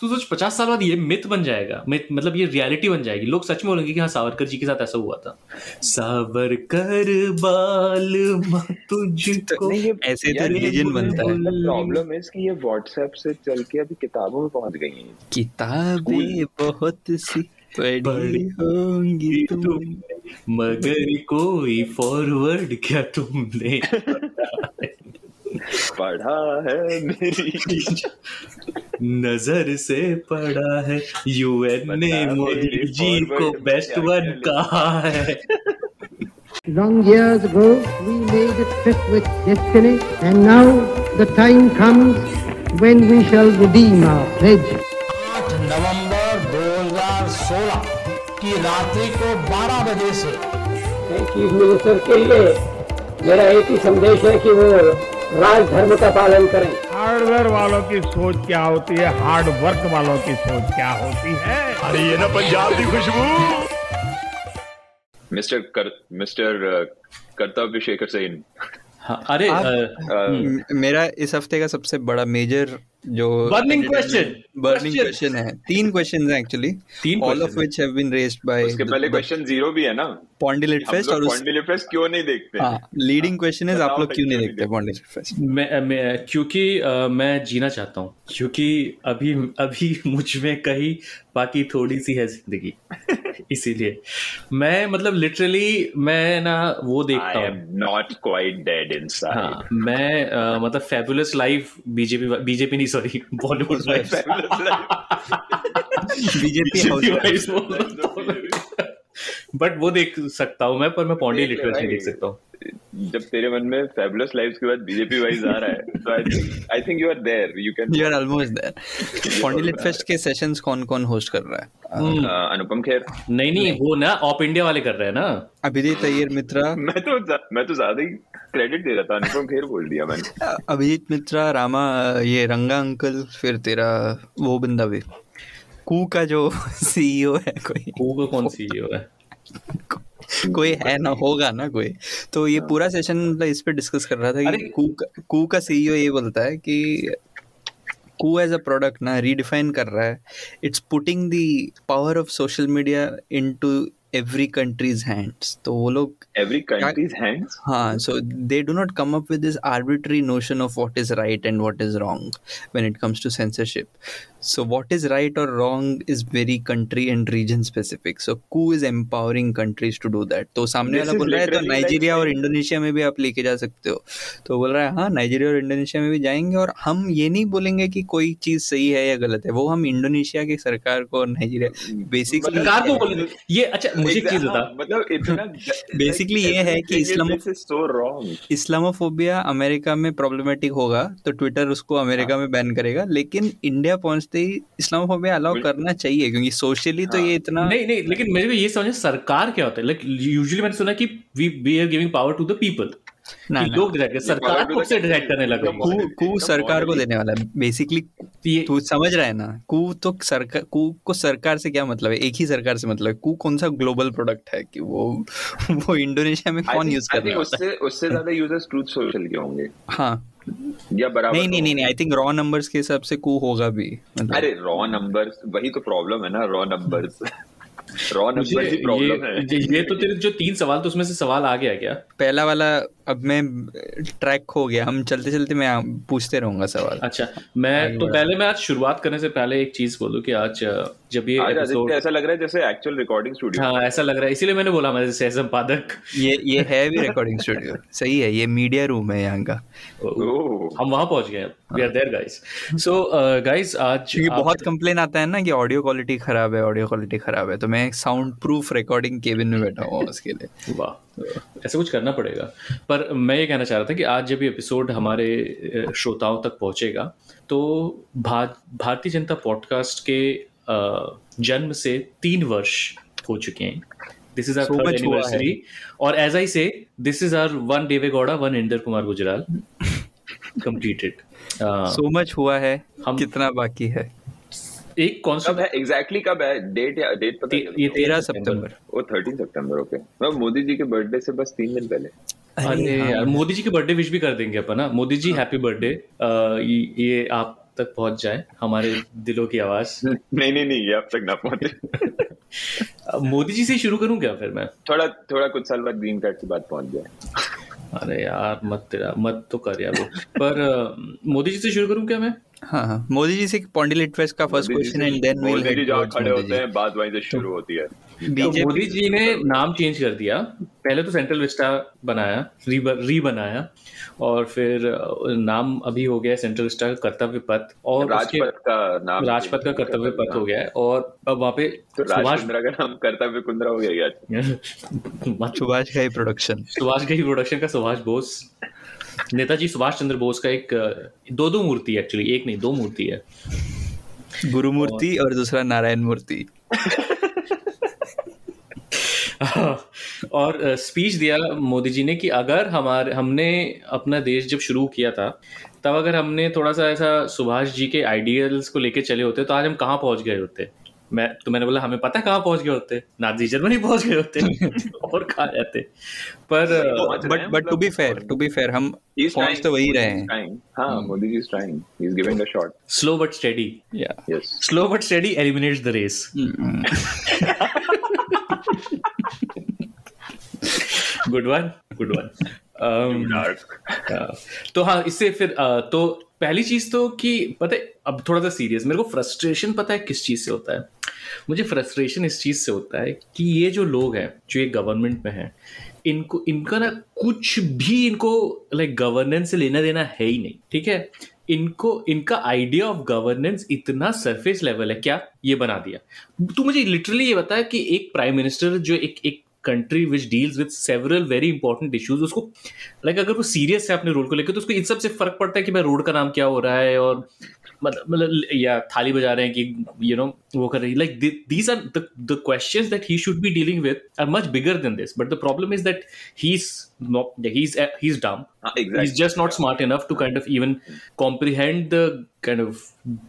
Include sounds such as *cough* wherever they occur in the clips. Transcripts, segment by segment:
तू सोच पचास साल बाद ये मिथ बन जाएगा। मिथ मतलब ये रियलिटी बन जाएगी। लोग सच में बोलेंगे कि हाँ सावरकर जी के साथ ऐसा हुआ था। सावरकर बाल तुझको। ऐसे तो religion बनता है। प्रॉब्लम है कि ये व्हाट्सएप से चल के अभी किताबों में पहुँच गई हैं। किताबें बहुत सी पढ़ी होंगी तुम। मगर कोई फॉरवर्ड क्या तुमने? *laughs* पढ़ा है मेरी नज़र से पड़ा है यूएन ने मोदी जी को बेस्ट वन कहा है Long years ago, we made a trip with destiny, and now the time comes when we shall redeem our pledge. 8 नवंबर 2016 की रात्रि को 12 बजे से चीफ मिनिस्टर के लिए मेरा एक ही संदेश है कि वो राज धर्म का पालन करें। हार्डवेयर वालों की सोच क्या होती है? हार्ड वर्क वालों की सोच क्या होती है? अरे ये ना पंजाब की खुशबू। मिस्टर कर मिस्टर कर्तव्य शेखर सेन। हाँ, अरे आ, आ, आ, मेरा इस हफ़्ते का सबसे बड़ा मेजर जो Burning question. बर्निंग क्वेश्चन है। तीन क्वेश्चन हैं एक्चुअली तीन ऑल ऑफ़ हैं। Which have been raised by उसके पहले क्वेश्चन ज़ीरो भी है ना? पॉन्डिलिट फेस्ट और पॉन्डिलिट फेस्ट क्यों नहीं देखते? हाँ लीडिंग क्वेश्चन इज़ आप लोग क्यों नहीं देखते पॉन्डिलिट फेस्ट मैं, क्योंकि मैं जीना चाहता हूँ। क्योंकि अभी अभी *laughs* मुझमें कहीं बाकी थोड़ी सी है ज़िंदगी। *laughs* इसीलिए। मैं मतलब लिटरली मैं ना वो देखता हूँ। नॉट क्वाइट डेड इनसाइड हाँ मैं मतलब फेबुलस लाइफ बीजेपी बीजेपी नहीं sorry Bollywood life BJP house but वो देख सकता हूँ मैं पर मैं पॉन्डी लिटरेचर नहीं देख सकता हूँ। जब तेरे मन में फेबुलस लाइव्स के बाद बीजेपी वाइज आ रहा है तो I think you are there you can you are almost there Pondy Lit fest के सेशंस कौन कौन होस्ट कर रहा है। अनुपम खेर नहीं नहीं वो ना ऑप इंडिया वाले कर रहे हैं ना। अभिजीत अय्यर मित्रा। मैं तो मैं तो ज़्यादा ही क्रेडिट दे रहा था अनुपम खेर बोल दिया मैंने। अभिजीत मित्रा रामा ये रंगा अंकल फिर तेरा वो बंदा भी। कू का जो सीईओ है कोई। वो का कौन सीईओ है? *laughs* कोई है ना होगा ना कोई। तो ये पूरा सेशन मतलब इस पे डिस्कस कर रहा था कि कू का, कू का सीईओ ये बोलता है कि कू एज अ प्रोडक्ट ना रीडिफाइन कर रहा है। It's putting the power of social media into every countries hands तो वो लोग एवरी कंट्रीज हैंड्स हाँ so they do not come up with this arbitrary notion of what is right and what is wrong when it comes to censorship So what is right or wrong is very country and region specific. So coup is empowering countries to do that? तो सामने वाला बोल रहा है तो Nigeria और Indonesia में भी आप लेके जा सकते हो. तो बोल रहा है हाँ नाइजीरिया और इंडोनेशिया में भी जाएँगे और हम ये नहीं बोलेंगे कि कोई चीज़ सही है या गलत है। वो हम इंडोनेशिया की सरकार को और नाइजीरिया बेसिकली सरकार को बोले ये अच्छा मुझे एक चीज़ बता। मतलब इतना *laughs* Basically ये है कि इस्लामो- इस्लामोफोबिया अमेरिका में प्रॉब्लमेटिक होगा तो ट्विटर उसको अमेरिका में बैन करेगा। लेकिन इंडिया पहुँचते ही इस्लामोफोबिया अलाउ करना चाहिए क्योंकि सोशली तो ये इतना नहीं नहीं लेकिन मेरे को ये समझ सरकार क्या होता है? लाइक यूजुअली मैंने सुना कि we we are giving power to the people ना, ना। लोग डिसाइड सरकार खुद से डिसाइड करने लगा. कू कू सरकार को देने वाला है। बेसिकली तू समझ रहा है ना कू तो सरकार कू को सरकार से क्या मतलब है? एक ही सरकार से मतलब है। कू कौन सा ग्लोबल प्रोडक्ट है कि वो *laughs* वो इंडोनेशिया में कौन यूज़ कर रहा है? उससे उससे *laughs* ज़्यादा यूज़र्स ट्रूथ सोशल के होंगे। हाँ। या बराबर नहीं नहीं नहीं नहीं आई थिंक रॉ नंबर्स के हिसाब से कू होगा भी मतलब। अरे रॉ नंबर्स वही तो प्रॉब्लम है ना रॉ नंबर्स *laughs* रॉ नंबर ही प्रॉब्लम है। ये, तो तेरे जो तीन सवाल तो उसमें से सवाल आ गया क्या? पहला वाला अब मैं ट्रैक हो गया। हम चलते चलते मैं पूछते रहूँगा सवाल। अच्छा मैं तो पहले मैं आज शुरुआत करने से पहले एक चीज़ बोलूँ कि आज जब ये एपिसोड ऐसा लग रहा है जैसे एक्चुअल रिकॉर्डिंग स्टूडियो हाँ ऐसा लग रहा है। इसीलिए मैंने बोला मैं सह संपादक ये ये है भी रिकॉर्डिंग स्टूडियो सही है ये मीडिया रूम है यहाँ का। हम वहाँ पहुँच गए we are there guys so guys आज क्योंकि बहुत कंप्लेन आता है ना कि ऑडियो क्वालिटी खराब है ऑडियो क्वालिटी खराब है। तो मैं साउंड प्रूफ रिकॉर्डिंग केबिन में बैठा हुआ हूँ उसके लिए। वाह। ऐसा कुछ करना पड़ेगा। पर मैं ये कहना चाह रहा था कि आज जब ये एपिसोड हमारे श्रोताओं तक पहुंचेगा तो भा, भारतीय जनता पॉडकास्ट के जन्म से तीन वर्ष हो चुके हैं। This is our third. Anniversary और as I say this is our one Deve Gowda one Inder Kumar Gujral completed so much हुआ है। हम- कितना बाकी है? एक कब कॉन्सेप्ट है? एग्जैक्टली कब है? डेट या डेट पता ये तेरह सितंबर वो थर्टीन सितंबर ओके मैं मोदी जी के बर्थडे से बस तीन दिन पहले। अरे हाँ। यार मोदी जी के बर्थडे विश भी कर देंगे अपन ना मोदी जी हैप्पी बर्थडे ये आप तक पहुँच जाए हमारे दिलों की आवाज़। नहीं नहीं नहीं ये अब तक ना पहुँचे। मोदी जी से शुरू करूँ क्या फिर मैं? थोड़ा थोड़ा कुछ साल बाद ग्रीन कार्ड की बात पहुँच जाए। अरे यार मत तेरा मत तो कर यार वो। पर मोदी जी से शुरू करूँ क्या मैं? हाँ हाँ। मोदी जी से पॉन्डिलेट फेस्ट का first question and then Modi ji जहाँ खड़े होते हैं बात वहीं से शुरू होती है। तो बीजेपी मोदी जी ने नाम चेंज कर दिया। पहले तो सेंट्रल विस्टा बनाया री, री बनाया और फिर नाम अभी हो गया सेंट्रल विस्टा का कर्तव्य पथ और राजपथ का नाम राजपथ का कर्तव्य पथ हो गया है और अब वहाँ पे तो सुभाष का नाम कर्तव्य कुंद्रा हो गया *laughs* सुभाष घाई प्रोडक्शन सुभाष घई प्रोडक्शन का सुभाष बोस। नेताजी सुभाष चंद्र बोस का एक दो दो मूर्ति एक्चुअली एक नहीं दो मूर्ति है। गुरु मूर्ति और दूसरा नारायण मूर्ति। *laughs* और स्पीच दिया मोदी जी ने कि अगर हमारे हमने अपना देश जब शुरू किया था तब अगर हमने थोड़ा सा ऐसा सुभाष जी के आइडियल्स को लेके चले होते तो आज हम कहाँ पहुँच गए होते? मैं तो मैंने बोला हमें पता है कहाँ पहुँच गए होते? नाजी जर्मनी पहुँच गए होते *laughs* और कहाँ जाते? पर but but to be fair to be fair हम पहुँच तो वही रहे हैं. हाँ Modi ji is trying he is giving a shot slow but steady या yes slow but steady eliminates the race good one good one तो हाँ इससे फिर अ, तो पहली चीज़ तो कि पता है अब थोड़ा सा सीरियस मेरे को फ्रस्ट्रेशन पता है किस चीज़ से होता है? मुझे फ्रस्ट्रेशन इस चीज़ से होता है कि ये जो लोग हैं जो ये गवर्नमेंट में हैं इनको इनका ना कुछ भी इनको लाइक गवर्नेंस से लेना देना है ही नहीं ठीक है? इनको, इनका आइडिया ऑफ़ गवर्नेंस इतना सरफेस लेवल है, क्या? ये बना दिया। तू मुझे लिटरली ये बता कि एक प्राइम मिनिस्टर जो एक एक country which deals with several very important issues उसको लाइक अगर वो सीरियस है अपने रोल को लेकर तो उसको इन सबसे फ़र्क पड़ता है कि भाई रोड का नाम क्या हो रहा है और मतलब मतलब या थाली बजा रहे हैं कि यू नो वो कर रही like these are the questions that he should be dealing with are much bigger than this but the problem is that he is no, he's uh, he's dumb. Ah, exactly. he's just not smart enough to kind of even comprehend the kind of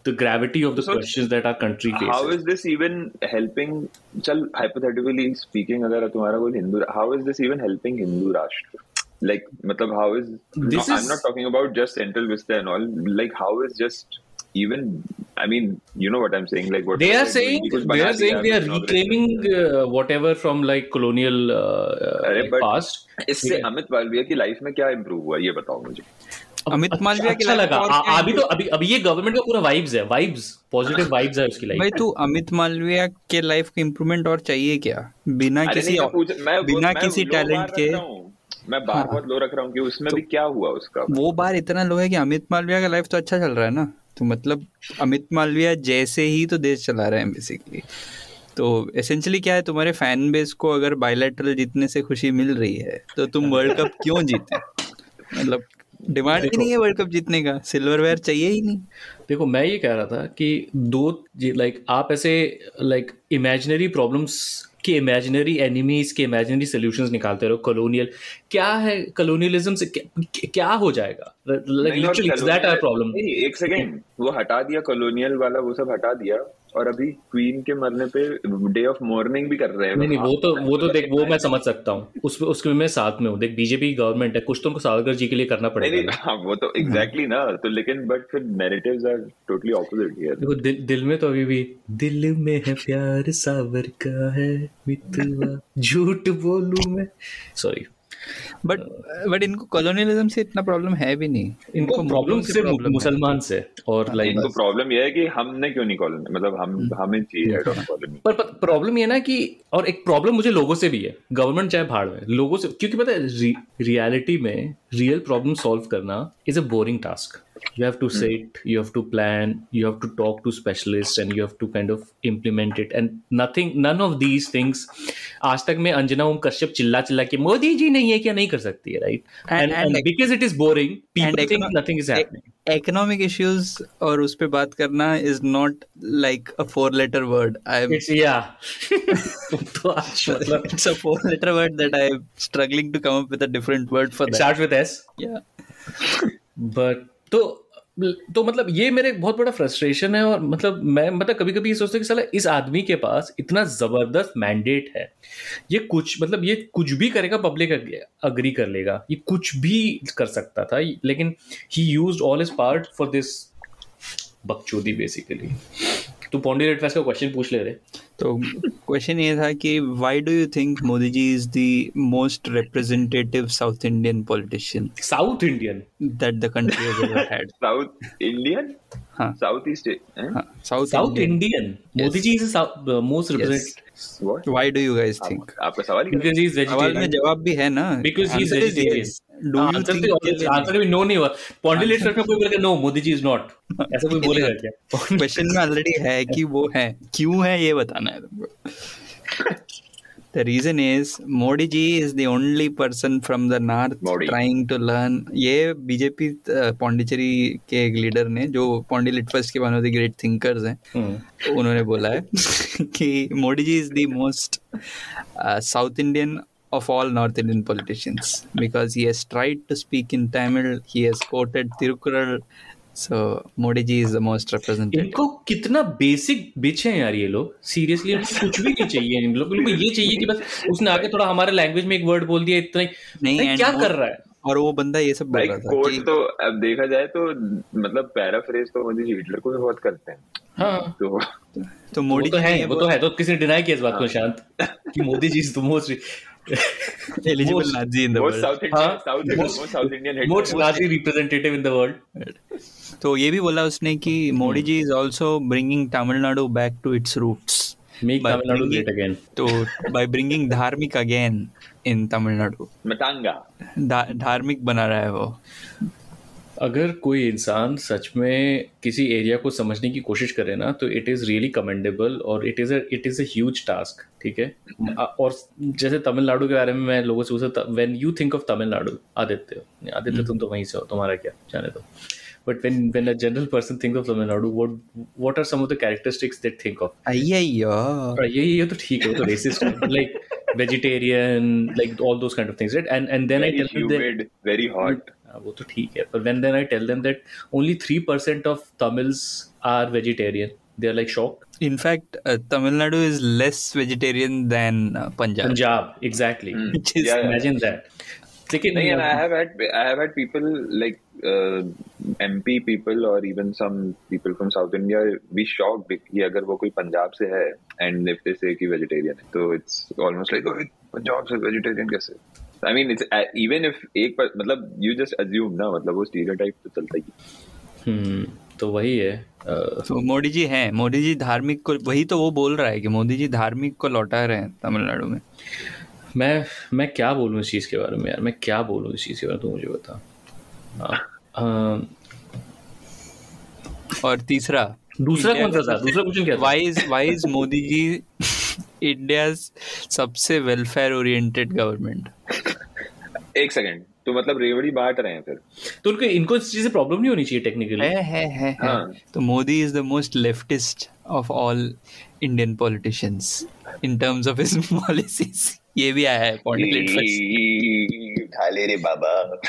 the gravity of the so questions that our country faces. how is this even helping chal hypothetically speaking agar koi hindu how is this even helping hindu rashtra? Like matlab how is this no, is, i'm not talking about just central vista and all like how is just even I mean you know what I'm saying like what They are like, saying they are saying they are reclaiming uh, whatever from like colonial uh, uh, like past. इससे। अमित मालविया की life में क्या improve हुआ ये बताओ मुझे। अमित अच्छा- मालविया की अच्छा लगा। अभी तो अभी अभी ये गवर्नमेंट का पूरा वाइब्स है वाइब्स पॉजिटिव वाइब्स है उसकी लाइफ भाई तू अमित मालविया के लाइफ का इम्प्रूवमेंट और चाहिए क्या? बिना किसी बिना किसी टैलेंट के मैं बार। बहुत लो रख रहा हूँ कि उसमें भी क्या हुआ उसका? वो बार इतना लो है कि अमित मालविया का लाइफ तो अच्छा चल रहा है ना? तो मतलब अमित मालविया जैसे ही तो देश चला रहे हैं बेसिकली तो एसेंशियली क्या है तुम्हारे फ़ैन बेस को अगर बायलैटरल जीतने से खुशी मिल रही है तो तुम वर्ल्ड कप क्यों जीते? मतलब डिमांड ही नहीं है वर्ल्ड कप जीतने का सिल्वरवेयर चाहिए ही नहीं. देखो मैं ये कह रहा था कि दो लाइक आप ऐसे लाइक इमेजिनरी प्रॉब्लम्स के इमेजिनरी एनिमीज के इमेजिनरी सोल्यूशन निकालते रहो कॉलोनियल क्या है कॉलोनियलिज्म से क्या, क्या हो जाएगा? Like literally that our problem एक सेकेंड वो हटा दिया कॉलोनियल वाला वो सब हटा दिया। और अभी क्वीन के मरने पे डे ऑफ़ मॉर्निंग भी कर रहे हैं। नहीं नहीं वो तो वो तो देख वो मैं समझ सकता हूँ। उस उसके मैं साथ में हूँ। देख बीजेपी गवर्नमेंट है कुछ तो उनको सावरकर जी के लिए करना पड़ेगा नहीं ना। हाँ, वो तो एग्जैक्टली ना। तो लेकिन बट फिर narratives are totally opposite here देखो दिल दिल में तो अभी भी दिल में है प्यार सावर का है मितवा झूठ बोलू मैं। सॉरी बट बट इनको कॉलोनियलिज्म से इतना प्रॉब्लम है भी नहीं। इनको प्रॉब्लम से सिर्फ़ मुसलमान से और लाइक इनको प्रॉब्लम यह है कि हमने क्यों नहीं कॉलोनी मतलब हम हमें चाहिए हेड ऑफ़ कॉलोनी पर प्रॉब्लम ये ना कि और एक प्रॉब्लम मुझे लोगों से भी है। गवर्नमेंट चाहे भाड़ में लोगों से क्योंकि पता है रियलिटी में रियल प्रॉब्लम सॉल्व करना is a boring task you have to sit you have to plan you have to talk to specialists and you have to kind of implement it and nothing none of these things आज तक मैं अंजना ओम कश्यप चिल्ला चिल्ला के मोदी जी नहीं है क्या नहीं कर सकती है right And- and and- and because it is boring people And think econo- nothing is happening economic issues और उस पे बात करना is not like a four letter word I am it's या *laughs* तो आज मतलब *laughs* it's a four letter word that I'm struggling to come up with a different word for it that. starts with s Yeah. But तो तो मतलब ये मेरे बहुत बड़ा फ्रस्ट्रेशन है और मतलब मैं मतलब कभी कभी ये सोचता हूँ कि साला इस आदमी के पास इतना ज़बरदस्त मैंडेट है। ये कुछ मतलब ये कुछ भी करेगा पब्लिक अग्री कर लेगा। ये कुछ भी कर सकता था, लेकिन he use all is part for this बकचोदी बेसिकली तू पॉन्डी रेट फेस्ट का क्वेश्चन पूछ ले रहे तो क्वेश्चन ये था कि why do you think Modi ji is the most representative South Indian politician South Indian that the country has ever had South Indian हाँ। साउथ ईस्ट हाँ south south Indian Modi ji is most represent what why do you guys think आपका सवाल ही because he. Is सवाल में vegetarian जवाब भी है ना? Because he is Answer is vegetarian yes. Do you answer think तो आंसर भी नो नहीं हुआ। पॉन्डी रेड में कोई बोलेगा no Modi ji is not ऐसा कोई बोलेगा क्या क्वेश्चन में ऑलरेडी है कि वो है। क्यों है ये बताना है तुमको? *laughs* The reason is Modi ji is the only person from the north Modi. trying to learn. ये बीजेपी पौंडीचेरी के एक लीडर ने जो पौंडी लिटफस्ट के one of the great thinkers हैं हम्म। उन्होंने बोला है कि Modi ji is the most South Indian of all North Indian politicians because he has tried to speak in Tamil. He has quoted Tirukural. So Modi ji is the most representative. इनको कितना basic bitch है यार ये लोग? Seriously कुछ भी नहीं चाहिए इन लोग इनको ये चाहिए कि बस उसने आगे थोड़ा हमारे लैंग्वेज में एक वर्ड बोल दिया इतना ही। नहीं, क्या कर रहा है? और वो बंदा ये सब बोल रहा था कोट कि तो अब देखा जाए तो मतलब पैराफ्रेज तो मोदी जी हिटलर को भी बहुत करते हैं। हाँ। तो तो मोदी तो है ने वो तो है तो किसी ने डिनाई किया इस बात को शांत। कि Modi ji is the most *laughs* eligible most- Nazi in the most world. South Indian, हाँ, Indian, most- most South Indian most Nazi representative in the world. तो ये भी बोला उसने कि Modi ji is also bringing Tamil Nadu back to its roots make By Tamil Nadu bringing- great again तो by bringing धार्मिक again in Tamil Nadu मतांगा धा- धार्मिक बना रहा है वो अगर कोई इंसान सच में किसी एरिया को समझने की कोशिश करे ना तो इट इज़ रियली कमेंडेबल और it is it is a huge task ठीक है? और जैसे तमिलनाडु के बारे में मैं लोगों से पूछा when you think of Tamil Nadu Aditya Aditya तुम तो वहीं से हो तुम्हारा क्या जाने दो। But when when a general person think of Tamil Nadu what what are some of the characteristics that think of अय्यो ये ये तो ठीक है तो racist like vegetarian like all those kind of things right and and then I tell them humid very hot वो तो ठीक है पर when then I tell them that only three percent of Tamils are vegetarian, they are like shocked. In fact, uh, Tamil Nadu is less vegetarian than uh, Punjab. Punjab, exactly. Which is Yeah, yeah. Imagine that. लेकिन नहीं and I have had I have had people like uh, MP people or even some people from South India be shocked कि अगर वो कोई पंजाब से है and if they say कि vegetarian है तो it's almost like oh Punjab से vegetarian कैसे I mean it's uh, even if एक पर, मतलब you just assume ना मतलब वो stereotype तो चलता ही है। हम्म, तो वही है तो मोदी जी हैं मोदी जी धार्मिक को वही तो वो बोल रहा है कि मोदी जी धार्मिक को लौटा रहे हैं तमिलनाडु में। मैं मैं क्या बोलूँ इस चीज़ के बारे में यार? मैं क्या बोलूँ इस चीज़ के बारे में? तू मुझे बता। हाँ, और तीसरा दूसरा कौन सा था? दूसरा क्वेश्चन क्या था? Why is why is Modi ji India सबसे वेलफेयर ओरिएंटेड गवर्नमेंट एक सेकंड तो मतलब रेवड़ी बांट रहे हैं फिर। तो उनको इनको इस चीज़ से प्रॉब्लम नहीं होनी चाहिए टेक्निकली है है है, है। हाँ। तो Modi is the most leftist of all Indian politicians in terms of his policies ये भी आया है उठा *laughs* ले रे बाबा।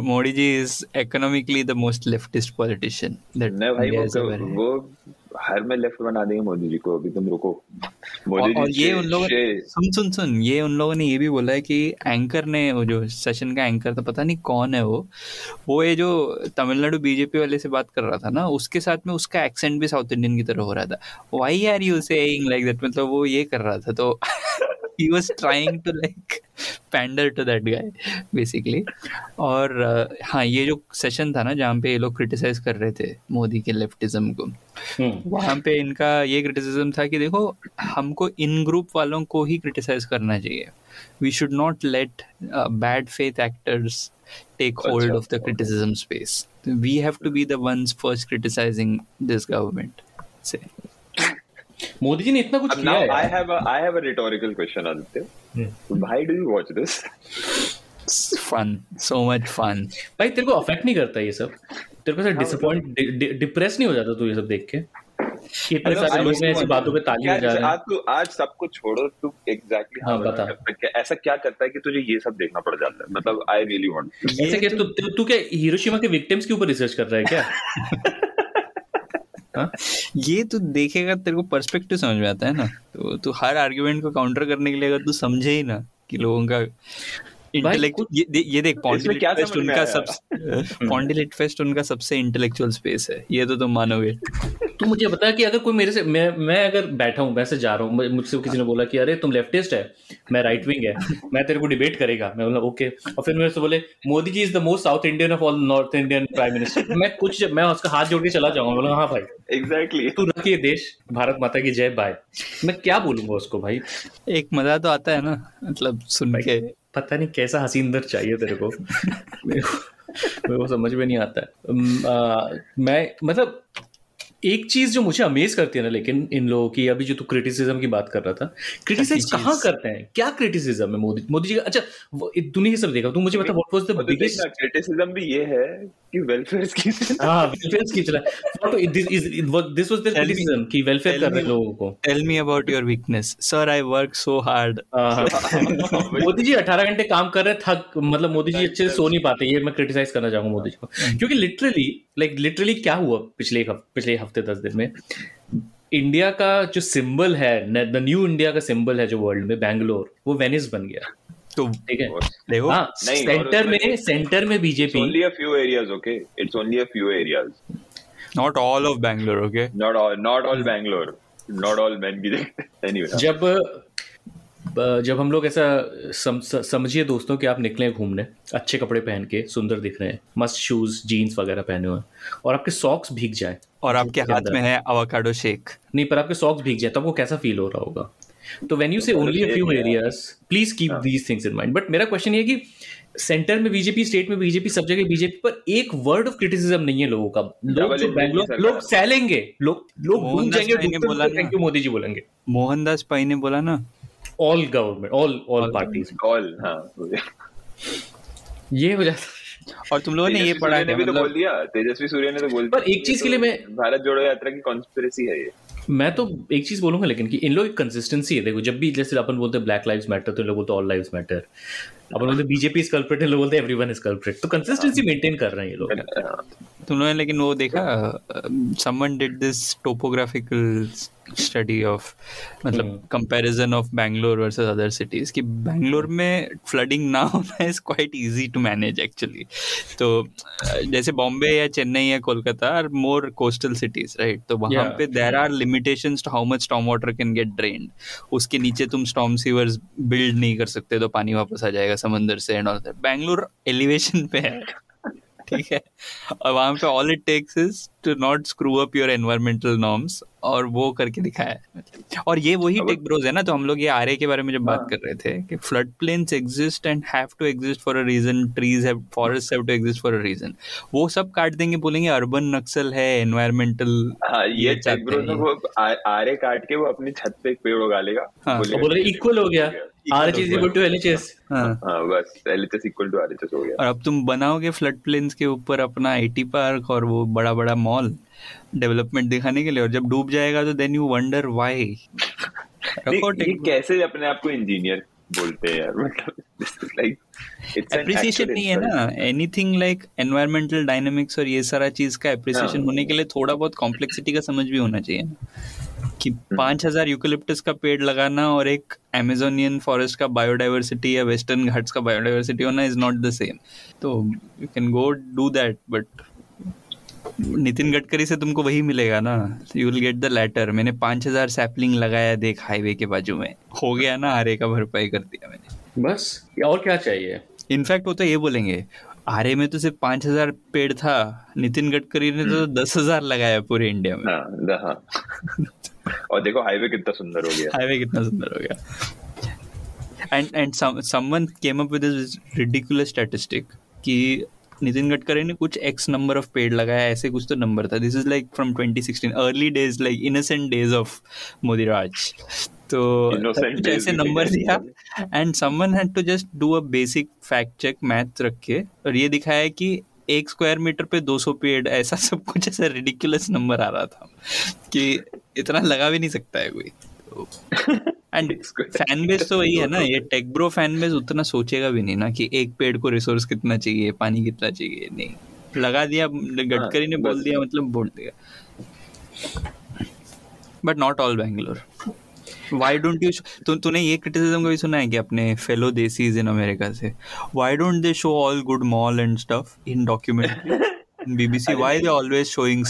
Modi ji is economically the most leftist politician that भाई वो वो हर में लेफ़्ट बना देंगे मोदी जी को अभी तुम रुको। मोदी और जी ये उन लोगों सुन सुन सुन ये उन लोगों ने ये भी बोला है कि एंकर ने वो जो सेशन का एंकर था पता नहीं कौन है वो वो ये जो तमिलनाडु बीजेपी वाले से बात कर रहा था ना उसके साथ में उसका एक्सेंट भी साउथ इंडियन की तरह हो रहा था। Why are you say like that मतलब वो ये कर रहा था तो he was trying to like pander to that guy basically और uh, हाँ ये जो सेशन था ना जहाँ पे ये लोग क्रिटिसाइज कर रहे थे मोदी के लेफ्टिज्म को हम्म, वहाँ पे इनका ये क्रिटिसिज्म था कि देखो हमको इन ग्रुप वालों को ही क्रिटिसाइज करना चाहिए। We should not let bad faith actors take hold of the criticism space we have to be the ones first criticising this government से मोदी जी ने इतना कुछ किया है I यार। have a I have a rhetorical question Aditya. Why do you fun so much fun भाई तेरे को अफेक्ट नहीं करता ये सब? तेरे को ऐसा डिसअपॉइंट डिप्रेस नहीं हो जाता तू ये सब देख के? इतने सारे लोग हैं ऐसी बातों पे ताली क्या बजा रहे हैं। आज तू आज सब कुछ छोड़ो तू एग्जैक्टली हाँ, बता। ऐसा क्या करता है कि तुझे ये सब देखना पड़ जाता है? मतलब आई रियली वांट ऐसे क्या तू तू- तू क्या हिरोशिमा के विक्टिम्स के ऊपर रिसर्च कर रहा है क्या? *laughs* हाँ? ये तू देखेगा तेरे को पर्सपेक्टिव समझ में आता है ना तो तू हर आर्ग्यूमेंट को काउंटर करने के लिए अगर तू समझे ही ना कि लोगों का इंटेलेक्ट ये, दे- ये देख पॉन्डिलेट फेस्ट उनका? सब पॉन्डिलिट फेस्ट उनका सबसे इंटेलेक्चुअल स्पेस है ये तो तुम मानोगे तू मुझे बता कि अगर कोई मेरे से मैं मैं अगर बैठा हूँ मैं से जा रहा हूँ मुझसे किसी ने बोला कि अरे तुम लेफ्टिस्ट है मैं राइट विंग है मैं तेरे को डिबेट करेगा। मैं बोला ओके और फिर मेरे से बोले Modi ji is the most South Indian of all North Indian prime minister मैं कुछ मैं उसका हाथ जोड़ के चला जाऊँगा। बोला हाँ भाई। एग्जैक्टली तू रख ये देश भारत माता की जय बाय मैं क्या बोलूँगा उसको भाई? एक मज़ा तो आता है ना मतलब सुन के। पता नहीं कैसा हसींदर चाहिए तेरे को। मेरे को समझ में नहीं आता। है आ, मैं मतलब एक चीज़ जो मुझे अमेज करती है ना लेकिन इन लोगों की अभी जो तू क्रिटिसिज्म की बात कर रहा था क्रिटिसाइज कहाँ करते हैं? क्या क्रिटिसिज्म है मोदी मोदी जी का? अच्छा दुनिया तूने ये सब देखा तू मुझे बता what was the biggest criticism भी ये है कि वेलफेयर की हाँ वेलफेयर की चला this is this was there Tell criticism कि वेलफेयर कर रहे लोगों को। Tell me about your weakness sir I work so hard Modi ji 18 घंटे काम कर रहे थक मतलब मोदी जी अच्छे से सो नहीं पाते ये मैं क्रिटिसाइज करना चाहूँगा मोदी जी को। क्योंकि लिटरली लाइक लिटरली क्या हुआ पिछले पिछले हफ़्ते दस दिन में? इंडिया का जो सिंबल है द न्यू इंडिया का सिंबल है जो वर्ल्ड में बैंगलोर वो वेनिस बन गया। तो ठीक है देखो हाँ सेंटर में सेंटर में BJP only a few areas, okay? It's only a few areas. Not all of Bangalore okay Not all. Not all Bangalore. Not all men भी *laughs* anyway. जब जब हम लोग ऐसा सम, स- समझिए दोस्तों कि आप निकले घूमने अच्छे कपड़े पहन के सुंदर दिख रहे हैं मस्त शूज़ जीन्स वगैरह पहने हुए और आपके सॉक्स भीग जाए और आपके हाथ में है अवाकाडो शेक नहीं पर आपके सॉक्स भीग जाए तो आपको कैसा फील हो रहा होगा तो when you say only a few areas please keep these things in mind but मेरा क्वेश्चन ये है कि सेंटर में बीजेपी स्टेट में बीजेपी सब जगह बीजेपी पर एक वर्ड ऑफ़ क्रिटिसिज्म नहीं है लोगों का। लोग जो बैंगलोर लोग सैलेंगे लोग लोग घूम जाएँगे बोला थैंक यू मोदी जी बोलेंगे। मोहनदास पाई ने बोला ना। All government all all parties All. हाँ. ये हो जाता और तुम लोगों ने ये पढ़ा सूर्य ने भी तो बोल मतलब दिया। तेजस्वी सूर्य ने तो बोल दिया पर एक चीज़ के लिए तो मैं- भारत जोड़ो यात्रा की कॉन्स्पिरेसी है ये। मैं तो एक चीज़ बोलूँगा, लेकिन कि इन लोग एक कंसिस्टेंसी है। देखो, जब भी जैसे अपन बोलते हैं ब्लैक लाइव्स मैटर तो इन लोग बोलते ऑल लाइव्स मैटर अपन बोलते बीजेपी इज़ कल्प्रिट इन लोग बोलते एवरीवन इज़ कल्प्रिट तो कंसिस्टेंसी मेंटेन कर रहे हैं ये लोग। *laughs* हाँ। तुम लोगों ने लेकिन वो देखा someone did this topographical study of मतलब comparison of Bangalore versus other cities कि बैंगलोर में फ्लडिंग ना होना is quite easy to manage actually तो जैसे बॉम्बे या चेन्नई या Kolkata are more coastal cities right तो वहाँ Yeah. पे there are limitations to how much storm water can get drained उसके नीचे तुम स्टॉर्म सीवर्स बिल्ड नहीं कर सकते तो पानी वापस आ जाएगा समंदर से एंड ऑल बैंगलोर एलिवेशन पे है। ठीक है? और वहाँ पे all it takes is to not screw up your environmental norms और वो करके दिखाया है। और ये वही टेक ब्रोज है ना तो हम लोग ये आरए के बारे में जब बात कर रहे थे कि flood plains exist and have to exist for a reason trees have forest have to exist for a reason वो सब काट देंगे बोलेंगे अर्बन नक्सल है एनवायरमेंटल हाँ ये टेक ब्रो हैं। वो आरे काट के वो अपनी छत पे एक पेड़ उगा लेगा हाँ। बोल रहे इक्वल हो गया। इक्वल टू हाँ। हाँ बस एलएचएस इक्वल टू आरएचएस हो गया। और अब तुम बनाओगे फ्लड प्लेन्स के ऊपर अपना आईटी पार्क और वो बड़ा बड़ा मॉल डेवलपमेंट दिखाने के लिए और जब डूब जाएगा तो देन यू वंडर व्हाई नहीं, कैसे अपने आप को इंजीनियर बोलते हैं यार? *laughs* मतलब लाइक एप्रिसिएशन नहीं है ना? एनीथिंग लाइक एनवायरमेंटल डायनामिक्स और ये सारा चीज़ का एप्रिसिएशन हाँ। होने के लिए थोड़ा बहुत कॉम्प्लेक्सिटी का समझ भी होना चाहिए ना। कि पाँच हज़ार यूकलिप्टस का पेड़ लगाना और एक अमेजोनियन फॉरेस्ट का बायोडाइवर्सिटी या वेस्टर्न घाट्स का बायोडाइवर्सिटी होना is not the same so you can go do that but Nitin Gadkari से तुमको वही मिलेगा ना। You will get the letter मैंने पाँच हज़ार सैपलिंग लगाया देख हाईवे के बाजू में। हो गया ना आरे का भरपाई कर दिया मैंने। बस और क्या चाहिए? इनफैक्ट वो तो ये बोलेंगे आरे में तो सिर्फ़ पाँच हज़ार पेड़ था नितिन गडकरी ने तो दस हज़ार लगाया पूरे इंडिया में। हाँ हाँ। और देखो हाईवे कितना सुंदर हो गया। हाईवे कितना सुंदर हो गया। And and someone came up with this ridiculous statistic कि नितिन गडकरी ने कुछ एक्स नंबर ऑफ़ पेड़ लगाया ऐसे कुछ तो नंबर था। This is like from 2016 early days like innocent days of Modi राज तो कुछ ऐसे नंबर दिया। And someone had to just do a basic fact check math रख के और ये दिखाया कि एक स्क्वायर मीटर पे 200 पेड़ ऐसा सब कुछ ऐसा रिडिकुलस नंबर आ रहा था कि इतना लगा भी नहीं सकता है कोई। एंड फ़ैन बेस तो वही है ना ये टेक ब्रो फ़ैन बेस उतना सोचेगा भी नहीं ना कि एक पेड़ को रिसोर्स कितना चाहिए पानी कितना चाहिए नहीं लगा दिया गडकरी ने बोल। दिया मतलब बोल दिया but not all Bangalore Why don't you? तू तूने ये criticism कभी सुना है कि अपने fellow desis in America से? Why don't they show all good mall and stuff in documentary? In BBC, why they always showing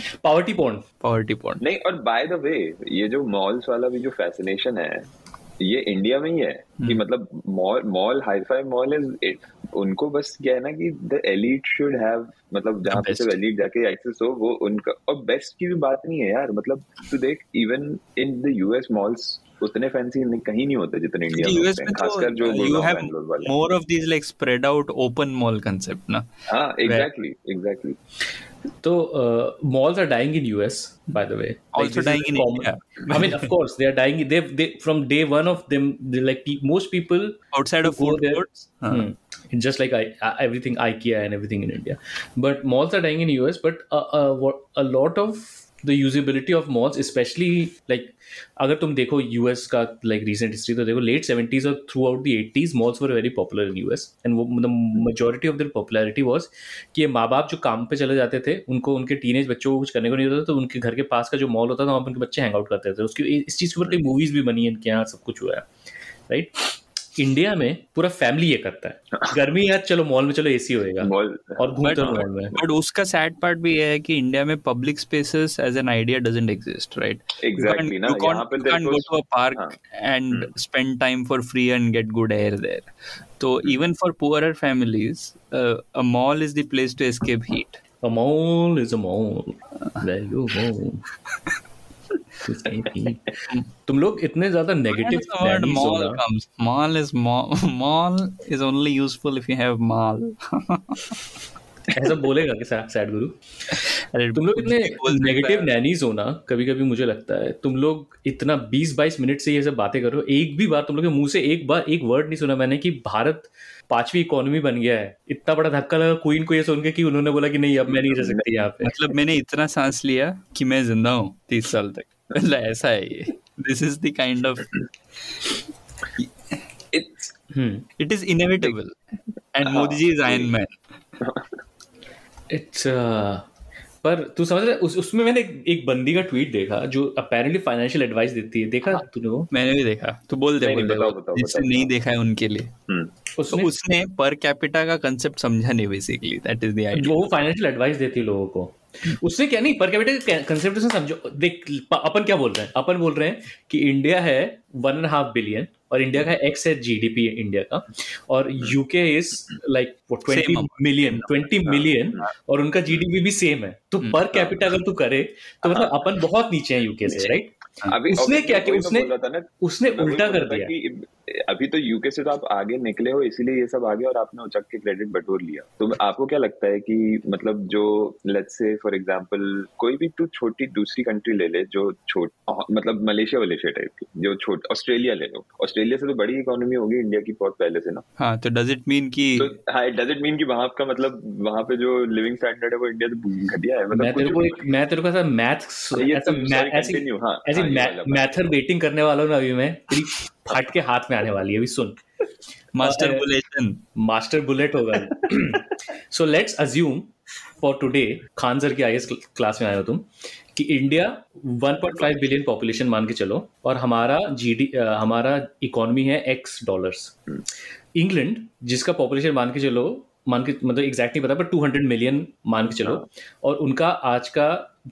slum? Like poverty pond नहीं और बाय द वे ये जो मॉल्स वाला भी जो फैसिनेशन है ये इंडिया में ही है कि मतलब mall mall hi fi mall is it उनको बस क्या है ना कि द एलिट शुड हैव मतलब जहाँ पे. सिर्फ़ एलिट जाके एक्सेस हो वो उनका और बेस्ट की भी बात नहीं है यार मतलब तू देख even in the US malls उतने फैंसी कहीं नहीं होते जितने इंडिया में यूएस होते में हैं तो खासकर जो गुड़गांव have बैंगलोर वाले। more of these like spread out open mall concept ना? हाँ एग्जैक्टली एग्जैक्टली तो malls are dying in US by the way Also is dying in common- India. I mean of course they are dying they they from day one of them they like pe- most people outside of food courts. हाँ. Hmm. just like I, I, everything IKEA and everything in India. But malls are dying in US. But uh, uh, a lot of the usability of malls specially like अगर तुम देखो US का like recent history तो देखो late seventies और throughout the eighties malls were very popular in US and वो the majority of their popularity was कि ये माँ बाप जो काम पे चले जाते थे, उनको, उनके टीनेज बच्चों को कुछ करने को नहीं होता तो उनके घर के पास का जो मॉल होता था, वहाँ पे उनके बच्चे हैंग आउट करते थे। उसकी, इस चीज़ के ऊपर कई मूवीज़ भी बनी है इनके यहाँ सब कुछ हुआ है राइट इंडिया में पूरा फैमिली ये करता है। गर्मी है चलो मॉल में चलो एसी होएगा। और बट उसका सैड पार्ट भी है कि इंडिया में public spaces as an idea doesn't exist right park and spend time for free and get good air there तो even for poor families a mall is the place to escape heat a mall is a mall there you go तुम लोग इतने ज़्यादा negative does the word mall comes? Mall is mall. Mall is only useful ऐसा बोलेगा कि sad गुरु। अरे तुम लोग इतने नेगेटिव नैनीज हो ना कभी कभी मुझे लगता है तुम लोग इतना 20-22 मिनट से ये सब बातें कर रहे हो एक भी बार तुम लोग के मुँह से एक बार एक वर्ड नहीं सुना मैंने कि भारत पांचवी इकोनॉमी बन गया है। इतना बड़ा धक्का लगा क्वीन को ये सुन के कि उन्होंने बोला कि नहीं अब मैं नहीं रह सकती यहाँ पे। मतलब मैंने इतना सांस लिया कि मैं ज़िंदा हूँ तीस साल तक। मतलब ऐसा है ये। This is the kind of it's it is inevitable and Modi ji is iron man it's पर तू समझ रहा है उस, उसमें मैंने एक, एक बंदी का ट्वीट देखा जो अपेरेंटली फाइनेंशियल एडवाइस देती है। देखा तूने वो? मैंने भी देखा। तू बोल दे बोल दे जिसने नहीं देखा है उनके लिए। तो उसने उसने पर कैपिटा का कंसेप्ट समझा नहीं basically that is the idea वो फाइनेंशियल एडवाइस देती है लोगों को। उसने क्या नहीं पर कैपिटा कंसेप्ट उसने समझो। देख अपन क्या बोल रहे हैं? अपन बोल रहे हैं कि इंडिया है वन एंड हाफ़ बिलियन और इंडिया का एक्स है जीडीपी इंडिया का और UK is like twenty million twenty million और उनका जीडीपी भी सेम है। तो पर कैपिटा अगर तू करे तो मतलब अपन बहुत नीचे हैं यूके से राइट उसने क्या किया उसने उसने उल्टा कर दिया। अभी तो यूके से तो आप आगे निकले हो इसीलिए ये सब आ गया और आपने उचक के क्रेडिट बटोर लिया। तो आपको क्या लगता है कि मतलब जो लेट्स से फॉर एग्जांपल कोई भी तू छोटी दूसरी कंट्री ले ले जो छोट मतलब मलेशिया वलेशिया टाइप की जो छोट ऑस्ट्रेलिया ले लो। ऑस्ट्रेलिया से तो बड़ी इकोनॉमी होगी इंडिया की बहुत पहले से ना। हाँ तो डज इट मीन कि हाँ डज इट मीन कि वहाँ का मतलब वहाँ पे जो लिविंग स्टैंडर्ड है वो इंडिया से घटिया है मतलब मैं तेरे को एक मैं तेरे को ऐसा मैथ ऐसा ऐसी continue, ऐसी ये वाला बात। मैथर बेटिंग करने वाला हूँ ना अभी मैं। फट के हाथ में आने वाली है अभी सुन। मास्टर बुलेशन मास्टर बुलेट होगा। So let's assume for today Khan sir की आईएस क्लास में आए हो तुम कि इंडिया 1.5 बिलियन पॉपुलेशन मान के चलो और हमारा जीडी हमारा इकोनॉमी है एक्स डॉलर्स इंग्लैंड जिसका पॉपुलेशन मान के चलो मान के मतलब एग्जैक्ट नहीं पता पर 200 मिलियन मान के चलो और उनका आज का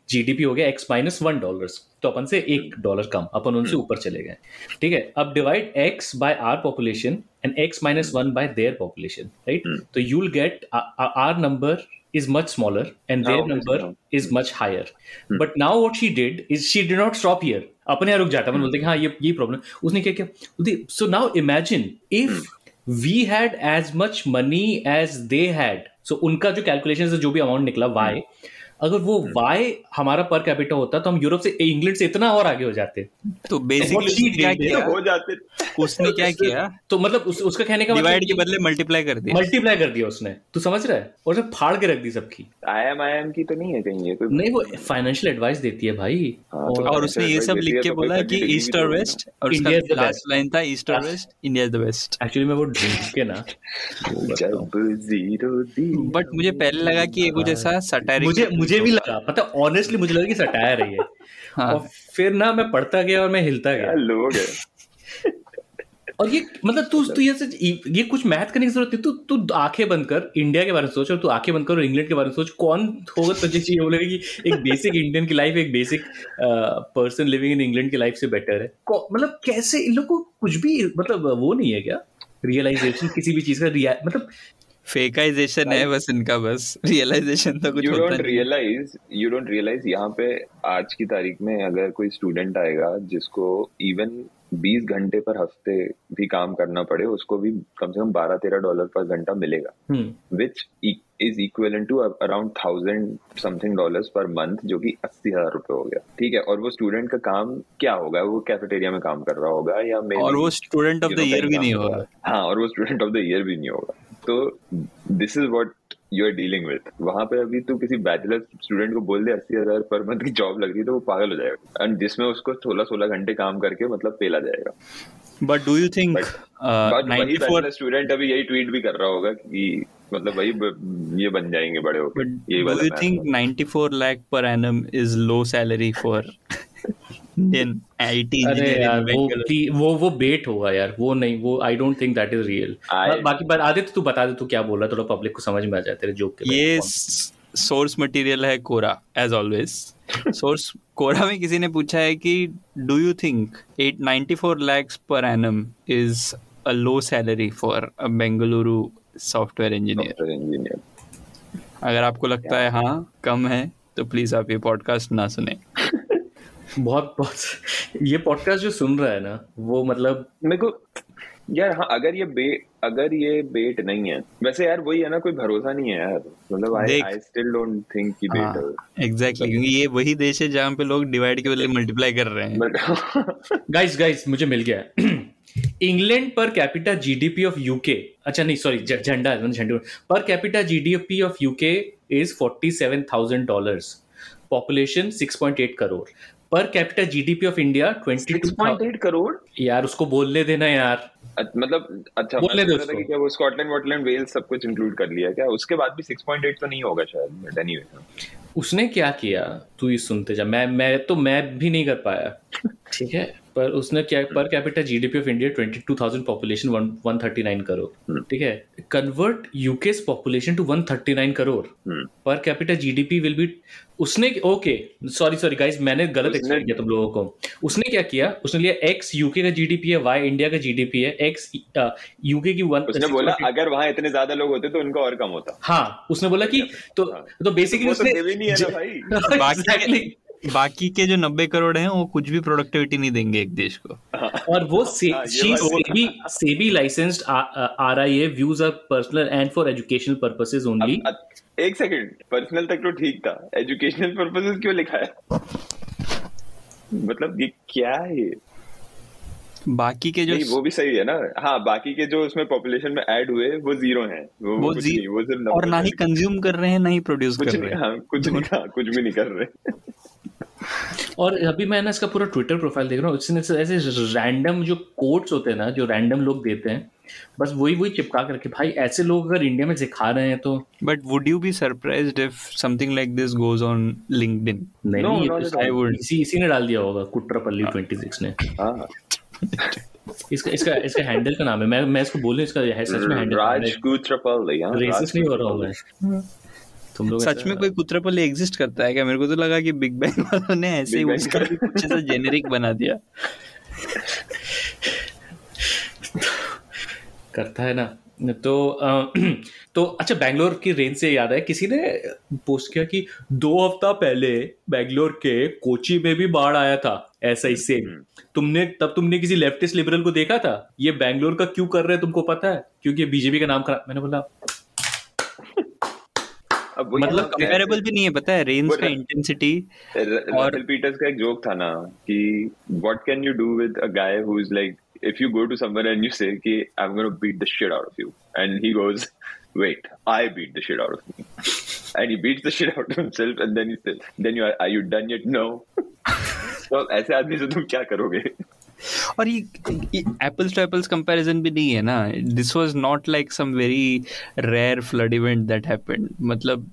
जीडीपी हो गया एक्स माइनस वन डॉलर तो अपन से एक डॉलर कम अपन उनसे ऊपर चले गए। ठीक है अब divide X by our population and X minus one by their population right तो you will get our number is much smaller and their obviously, number yeah. is much higher. But now what she did is she did not stop here. अपने यहाँ रुक जाता अपन बोलते हैं हाँ ये ये प्रॉब्लम उसने क्या किया? So now imagine if we had as much money as they had so उनका जो कैलकुलेशन जो भी अमाउंट निकला वाई अगर वो वाई हमारा पर कैपिटा होता तो हम यूरोप से इंग्लैंड से इतना और आगे हो जाते। तो बेसिकली क्या किया? हो जाते। उसने क्या *laughs* किया? तो मतलब उस, उसका कहने का डिवाइड के बदले मल्टीप्लाई कर दिया। मल्टीप्लाई कर दिया उसने। तू समझ रहा है? और उसे फाड़ के रख दी सबकी। आईएम आईएम की तो नहीं है कहीं ये कोई नहीं वो फाइनेंशियल एडवाइस देती है भाई। हाँ, तो और उसने ये सब लिख के बोला कि ईस्ट और वेस्ट और उसका लास्ट लाइन था ईस्ट और west India is the best actually मैं वो ड्रिंक के ना वो बताता। जब ज़ीरो दी बट मुझे पहले लगा कि ये कुछ ऐसा सटायरिक मुझे मुझे मुझे भी लगा। पता ऑनेस्टली मुझे लगा कि सटायर है ये। *laughs* हाँ। और फिर ना मैं पढ़ता गया और मैं हिलता गया। लोग है। और ये मतलब तू तू ये ये कुछ मैथ करने की ज़रूरत नहीं। तू तू आँखें बंद कर इंडिया के बारे में सोच और तू आँखें बंद कर और इंग्लैंड के बारे में सोच। कौन होगा तुझे चाहिए बोलेगा कि एक बेसिक इंडियन की लाइफ एक basic person living in England की लाइफ से बेटर है। मतलब कैसे इन लोग को कुछ भी मतलब वो नहीं है क्या? रियलाइजेशन किसी भी चीज़ का रिया मतलब फेकाइजेशन है बस इनका बस। रियलाइजेशन तो कुछ यू होता don't realise you don't realise यहाँ पे आज की तारीख में अगर कोई स्टूडेंट आएगा जिसको इवन 20 घंटे पर हफ़्ते भी काम करना पड़े उसको भी कम से कम 12-13 डॉलर पर घंटा मिलेगा। Which is equal to around thousand something dollars per month जो कि अस्सी हज़ार रुपए हो गया। ठीक है? और वो स्टूडेंट का काम क्या होगा? वो कैफेटेरिया में काम कर रहा होगा या और वो स्टूडेंट ऑफ़ द ईयर भी नहीं होगा। हाँ और वो स्टूडेंट ऑफ़ द ईयर भी नहीं होगा। तो this is what you are dealing with वहाँ पे अभी तू किसी बैचलर स्टूडेंट को बोल दे अस्सी हज़ार पर मंथ की जॉब लग रही है तो वो पागल हो जाएगा। एंड जिसमें उसको सोलह सोलह घंटे काम करके मतलब पेला जाएगा। But do you think But- but वही 94 बैचलर स्टूडेंट अभी यही ट्वीट भी कर रहा होगा कि मतलब वही ये बन जाएँगे बड़े होकर यही you math think 94 lakh per annum is low salary for *laughs* *laughs* Engineer यार in वो? वो वो बेट होगा यार वो नहीं वो I don't think that is real बाकी बात आदित्य तू बता दे तू क्या बोल रहा थोड़ा पब्लिक को समझ में आ जाए तेरे जोक के ये सोर्स मटेरियल है Quora as always source Quora में किसी ने पूछा है कि do you think 894 lakhs per annum is a low salary for a Bengaluru software engineer अगर आपको लगता है हाँ कम है तो प्लीज़ आप ये पॉडकास्ट ना सुने। *laughs* बहुत बहुत ये पॉडकास्ट जो सुन रहा है ना वो मतलब मेरे को यार हाँ अगर ये बे अगर ये बेट नहीं है वैसे यार वही है ना कोई भरोसा नहीं है यार। मतलब I I still don't think कि बेट है एग्जैक्टली क्योंकि ये वही देश है जहाँ पे लोग डिवाइड के बदले मल्टीप्लाई कर रहे हैं। गाइस गाइस *laughs* मुझे मिल गया इंग्लैंड पर कैपिटा जीडीपी ऑफ़ यूके अच्छा नहीं सॉरी झंडा है, झंडे। Per capita GDP of UK is 47000 dollars population 6.8 crore per capital GDP of India 22 6.8 crore यार उसको बोलने देना यार। मतलब अच्छा बोल बोलने दो उसको। कि क्या वो स्कॉटलैंड वॉटलैंड वेल्स सब कुछ इंक्लूड कर लिया क्या? उसके बाद भी 6.8 तो नहीं होगा शायद बट एनीवे उसने क्या किया? तू ही सुनते जा। मैं मैं तो मैं भी नहीं कर पाया। *laughs* ठीक है? पर उसने क्या per capita GDP of India 22000 population 139 crore ठीक है? Convert UK's population to 139 crore. Per capita GDP will be उसने ओके सॉरी सॉरी गाइस मैंने गलत एक्सप्लेन किया तुम लोगों को। उसने क्या किया? उसने लिया एक्स यूके का जीडीपी है वाई इंडिया का जीडीपी है एक्स यूके की वन उसने बोला अगर वहाँ इतने ज़्यादा लोग होते तो उनका और कम होता। हाँ उसने बोला कि तो तो बेसिकली तो उसने नहीं है ना *laughs* भाई। बाकी. बाकी के जो नब्बे करोड़ हैं वो कुछ भी प्रोडक्टिविटी नहीं देंगे एक देश को। और वो से, SEBI SEBI licensed RIA views are personal and for educational purposes only एक सेकंड पर्सनल तक तो ठीक था। एजुकेशनल पर्पसेस क्यों लिखा है? मतलब ये क्या है बाकी के जो नहीं वो भी सही है ना। हाँ बाकी के जो उसमें पॉपुलेशन में ऐड हुए वो ज़ीरो हैं। वो, वो जी- नहीं वो सिर्फ़ और ना ही कंज्यूम कर रहे हैं ना ही प्रोड्यूस कुछ कर नहीं रहे हैं। हाँ कुछ नहीं हाँ कुछ भी नहीं कर रहे। और अभी मैं ना इसका पूरा ट्विटर प्रोफ़ाइल देख रहा हूँ इसने ऐसे रैंडम जो कोट्स होते हैं ना जो रैंडम लोग देते हैं बस वही वही चिपका करके भाई ऐसे लोग अगर इंडिया में सिखा रहे हैं तो but would you be surprised if something like this goes on LinkedIn नहीं. I would. इसी इसी ने डाल दिया होगा कुट्रपल्ली 26 ने। हाँ। इसका इसका इसका हैंडल का नाम है मैं मैं इसको बोलूँ इसका है सच में हैंडल राज गुत्रपल यहाँ रेसिस्ट नहीं हो रहा हूँ मैं। तुम लोग सच में कोई कुत्रपल एग्जिस्ट करता है क्या? मेरे को तो लगा कि बिग बैंग वालों ने ऐसे ही उसका *laughs* कुछ ऐसा जेनेरिक बना दिया। करता है ना। तो अ, *clears throat* तो अच्छा बैंगलोर की रेंज से याद है किसी ने पोस्ट किया कि दो हफ़्ता पहले बैंगलोर के कोची में भी बाढ़ आया था ऐसा ही सेम तुमने तब तुमने किसी लेफ्टिस्ट लिबरल को देखा था? ये बैंगलोर का क्यों कर रहे हैं तुमको पता है? क्योंकि बीजेपी का नाम खराब मैंने बोला अब मतलब ना, कंपेरेबल भी नहीं है पता है रेंज का इंटेंसिटी और- पीटर्स का एक जोक था ना कि what can you do with a guy who is like if you go to somewhere and you say कि I am gonna beat the shit out of you and he goes wait i beat the shit out of me and he beats the shit out of himself and then he says then you are, are you done yet? No. *laughs* तो ऐसे आदमी से तुम क्या करोगे? और ये apples to apples comparison भी नहीं है ना? This was not like some very rare flood event that happened मतलब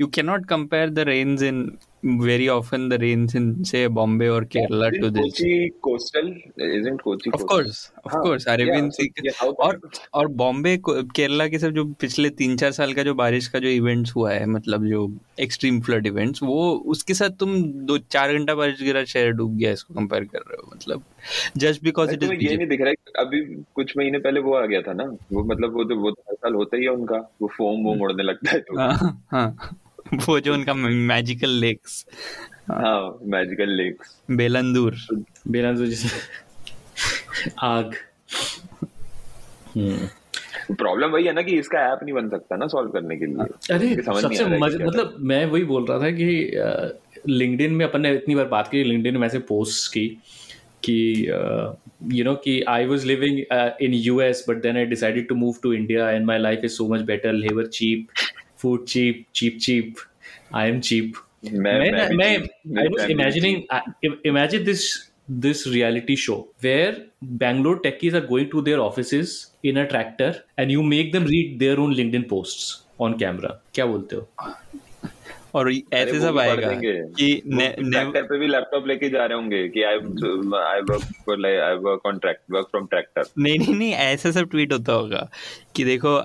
you can not compare the rains in very often the rains in say Bombay or Kerala to Isn't this. Kochi coastal? Isn't Kochi Of coastal? course, of हाँ, course, yeah, so, yeah, और और बॉम्बे को- केरला के सब जो पिछले तीन चार साल का जो बारिश का जो इवेंट्स हुआ है मतलब जो एक्सट्रीम फ्लड इवेंट्स वो उसके साथ तुम दो चार घंटा बारिश गिरा शहर डूब गया इसको कंपेयर कर रहे हो मतलब जस्ट बिकॉज़ इट इज़ ये नहीं दिख रहा है अभी कुछ महीने पहले वो आ गया था ना वो मतलब वो तो वो तो हर साल होता ही है उनका वो फोम वो उड़ने लगता है तो हाँ हाँ *laughs* वो जो उनका मैजिकल लेक्स हाँ मैजिकल लेक्स बेलंदूर। बेलांजो जैसे आग। हम्म। प्रॉब्लम वही है ना कि इसका ऐप नहीं बन सकता ना सॉल्व करने के लिए। अरे समझ नहीं सबसे है मतलब मैं वही बोल रहा था कि लिंक्डइन में अपन ने इतनी बार बात की लिंक्डइन में ऐसे पोस्ट की कि यू नो कि I was living in US but then I decided to move to India and my life is so much better labour cheap food cheap cheap cheap I am cheap मैं मैं was family imagining I- imagine this this reality show where Bangalore techies are going to their offices in a tractor and you make them read their own LinkedIn posts on camera. क्या बोलते हो? और ऐसे सब आएगा। कि tractor पे भी लैपटॉप लेके जा रहे होंगे कि I I work for like I work on track work from tractor नहीं नहीं नहीं ऐसा सब ट्वीट होता होगा कि देखो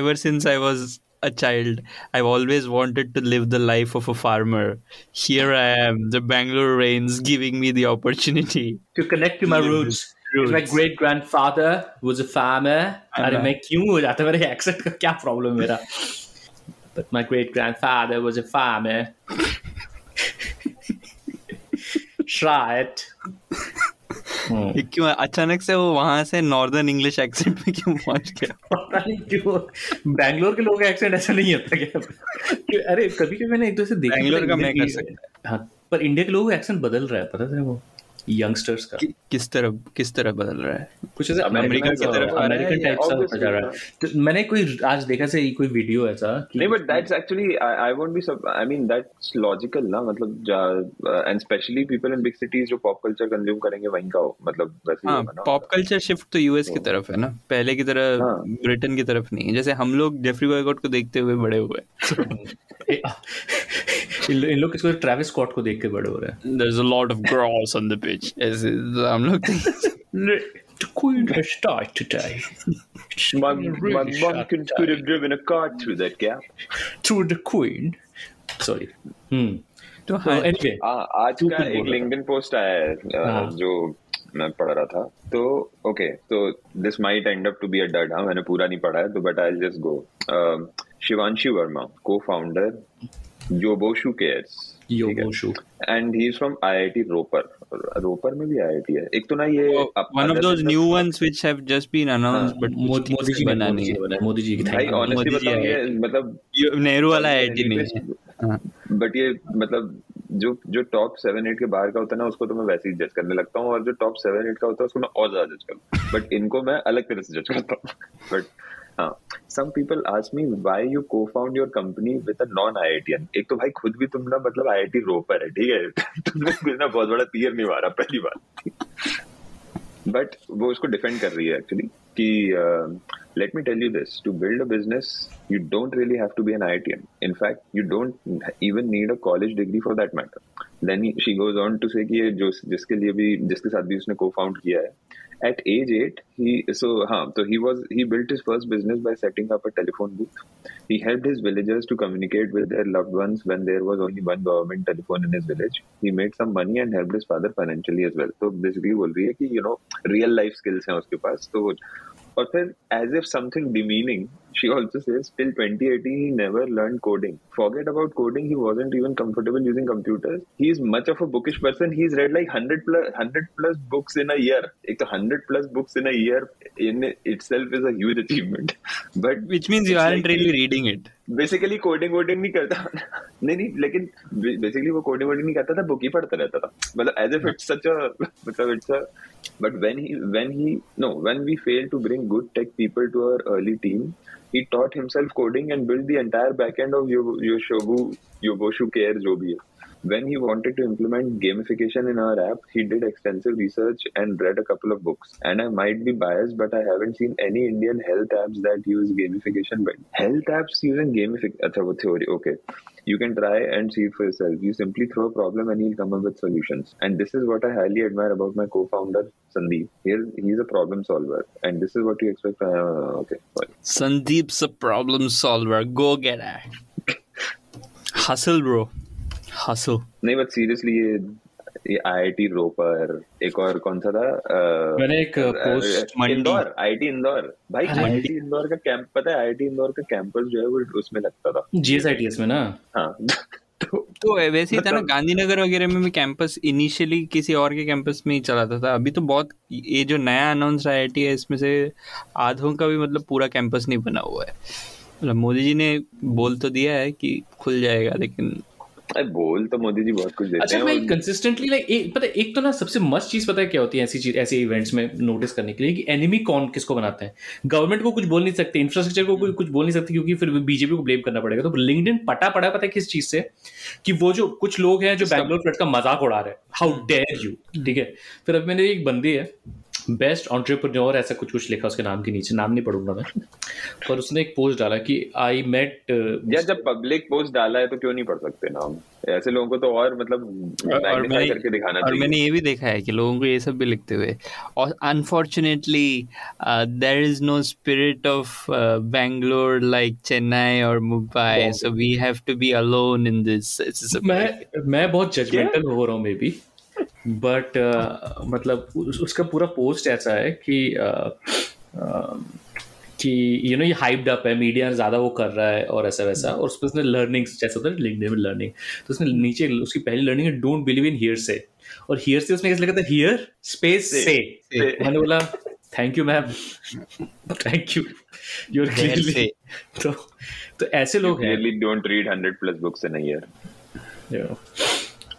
ever since I was a child i've always wanted to live the life of a farmer here i am the bangalore rains giving me the opportunity To connect to my roots. Roots. My *laughs* great grandfather was a farmer. अरे मैं क्यों हो जाता मेरे accent का क्या problem मेरा? But my great grandfather was a farmer. Try it. ये *laughs* क्यों? अचानक से वो वहाँ से नॉर्दर्न इंग्लिश एक्सेंट में क्यों पहुँच गया? *laughs* पता नहीं क्यों। बैंगलोर के लोगों का एक्सेंट ऐसा नहीं होता क्या? अरे कभी कभी मैंने एक दो से देखा बैंगलोर का मैं इंडिया कर सकता हाँ। पर इंडिया के लोगों का एक्सेंट बदल रहा है पता है वो यंगस्टर्स का। कि, किस तरह किस तरह बदल रहा है? कुछ ऐसे अमेरिकन की तरफ़ तरफ़ आ रहा है अमेरिकन टाइप सा होता जा रहा है। तो मैंने कोई आज देखा से कोई वीडियो ऐसा नहीं but that's actually I won't be I mean that's logical ना? मतलब and specially people in big cities जो पॉप कल्चर कंज्यूम करेंगे वहीं का हो। मतलब वैसे ही हाँ पॉप कल्चर शिफ्ट तो यूएस की तरफ़ है ना? पहले की तरह हाँ। ब्रिटेन की तरफ़ नहीं है। जैसे हम लोग जेफरी बॉयकॉट को देखते हुए बड़े हुए *laughs* इन लोग किसको ट्रेविस स्कॉट को देख के बड़े हो रहे हैं। There's a lot of grass on the pitch ऐसे हम लोग The queen has died today. My, Really my mom shut could, could have driven a car through that gap. Through the queen. Sorry. Hmm. तो So हाँ anyway, आ, आज तू का कुछ एक बोल रहा था। लिंक्डइन पोस्ट आया है अ, हाँ। जो मैं पढ़ रहा था तो ओके तो this might end up to be a dud हाँ मैंने पूरा नहीं पढ़ा है तो but I just go Shivanshi Verma को founder Yoboshu cares Yoboshu. And he is from IIT Ropar Ropar में भी आईआईटी है. एक तो ना ये those than the- new ones which have just been announced but Modi Modi ji बना नहीं है। मोदी जी की भाई ऑनेस्टली बताऊँ ये मतलब नेहरू वाला आईआईटी नहीं है। हाँ बट ये मतलब जो जो टॉप सेवन एट के बाहर का होता है ना उसको तो मैं वैसे ही जज करने लगता हूँ और जो टॉप सेवन एट का होता है उसको मैं और ज़्यादा जज करता हूँ। बट इनको मैं अलग तरह से जज करता हूँ। बट हाँ। Some people ask me why you cofound your company with a non IITian एक तो भाई खुद भी तुम ना मतलब आईआईटी रोपर है ठीक है? *laughs* तुमने कुछ ना बहुत बड़ा तीर नहीं मारा पहली बार बट वो उसको डिफेंड कर रही है एक्चुअली कि let me tell you this to build a business you don't really have to be an IITian you don't even need a college degree for that matter. Then he, she goes on to say कि ये जो जिसके लिए भी जिसके साथ भी उसने co-found किया है at age 8 he so हाँ so he was he built his first business by setting up a telephone booth he helped his villagers to communicate with their loved ones when there was only one government telephone in his village he made some money and helped his father financially as well तो basically बोल रही है कि you know real life skills हैं उसके पास तो वो- और फिर as if something demeaning she also says till 2018 he never learned coding forget about coding he wasn't even comfortable using computers he is much of a bookish person he's read like 100 plus 100 plus books in a year एक तो 100 plus books in a year in itself is a huge achievement *laughs* but which means you it's aren't like really he- reading it basically coding वोडिंग नहीं करता *laughs* नहीं नहीं लेकिन basically वो coding वोडिंग नहीं करता था बुक ही पढ़ता रहता था मतलब as if it's such a *laughs* मतलब it's a but when he when he no when we fail to bring good tech people to our early team he taught himself coding and built the entire backend of Yo- Yoshobu Yoboshu Care जो भी है when he wanted to implement gamification in our app, he did extensive research and read a couple of books. And I might be biased, but I haven't seen any Indian health apps that use gamification. But health apps using gamification theory, okay. You can try and see for yourself. You simply throw a problem and he'll come up with solutions. And this is what I highly admire about my co-founder Sandeep. Here he's a problem solver, and this is what you expect. Uh, okay, sorry. Sandeep's a problem solver. Go get it. *laughs* Hustle, bro. Hustle. नहीं but seriously ये ये IIT Ropar एक और कौन सा था? अ, मैंने एक पोस्ट मंडी। इंदौर आईआईटी इंदौर। भाई हाँ, आईआईटी इंदौर का कैंप पता है आईआईटी इंदौर का कैंपस जो है वो उसमें लगता था। जीएसआईटीएस में ना? हाँ। तो तो वैसे ही था ना मतलब- गांधीनगर वगैरह में भी कैंपस इनिशियली किसी और के कैंपस में ही चलाता था। अभी तो बहुत ये जो नया अनाउंस आईआईटी है इसमें से आधों का भी मतलब पूरा कैंपस नहीं बना हुआ है। मतलब मोदी जी ने बोल तो दिया है कि खुल जाएगा लेकिन बोल तो मोदी जी बहुत कुछ देते अच्छा हैं मैं कंसिस्टेंटली लाइक एक पता है एक तो ना सबसे मस्त चीज़ पता है क्या होती है ऐसी चीज़ ऐसे इवेंट्स में नोटिस करने के लिए कि एनिमी कौन किसको बनाते हैं? गवर्नमेंट को कुछ बोल नहीं सकते इंफ्रास्ट्रक्चर को कोई कुछ बोल नहीं सकते क्योंकि फिर बीजेपी को ब्लेम करना पड़ेगा। तो लिंक्डइन पटा पड़ा पता है किस चीज़ से? कि वो जो कुछ लोग हैं जो बैंगलोर फ्लड का मज़ाक उड़ा रहे हैं। हाउ डेयर यू ठीक है? फिर अब मैंने एक बंदी है बेस्ट ऑन्टरप्रेन्योर ऐसा कुछ कुछ लिखा उसके नाम के नीचे। नाम नहीं पढ़ूँगा मैं। पर उसने एक पोस्ट डाला कि आई मेट यार जब पब्लिक पोस्ट डाला है तो क्यों नहीं पढ़ सकते ना हम? ऐसे लोगों को तो और मतलब और मैंने करके दिखाना और मैंने ये भी देखा है कि लोगों को ये सब भी लिखते हुए। और unfortunately there is no spirit of Bangalore like Chennai और Mumbai so we have to be alone in this मैं मैं बहुत जजमेंटल हो रहा हूँ मे बी बट uh, मतलब उस, उसका पूरा पोस्ट ऐसा है कि uh, uh, कि यू नो ये हाइप्ड अप है मीडिया ज़्यादा वो कर रहा है और ऐसा वैसा और उसमें उसने लर्निंग्स जैसे होता है लिंक्डइन में लर्निंग तो उसने नीचे उसकी पहली लर्निंग है डोंट बिलीव इन हियर से और हियर से उसने कैसे लिखा था? हियर स्पेस से मैंने बोला thank you ma'am thank you you are Where clearly तो तो ऐसे लोग हैं. Don't read 100 plus books in a year.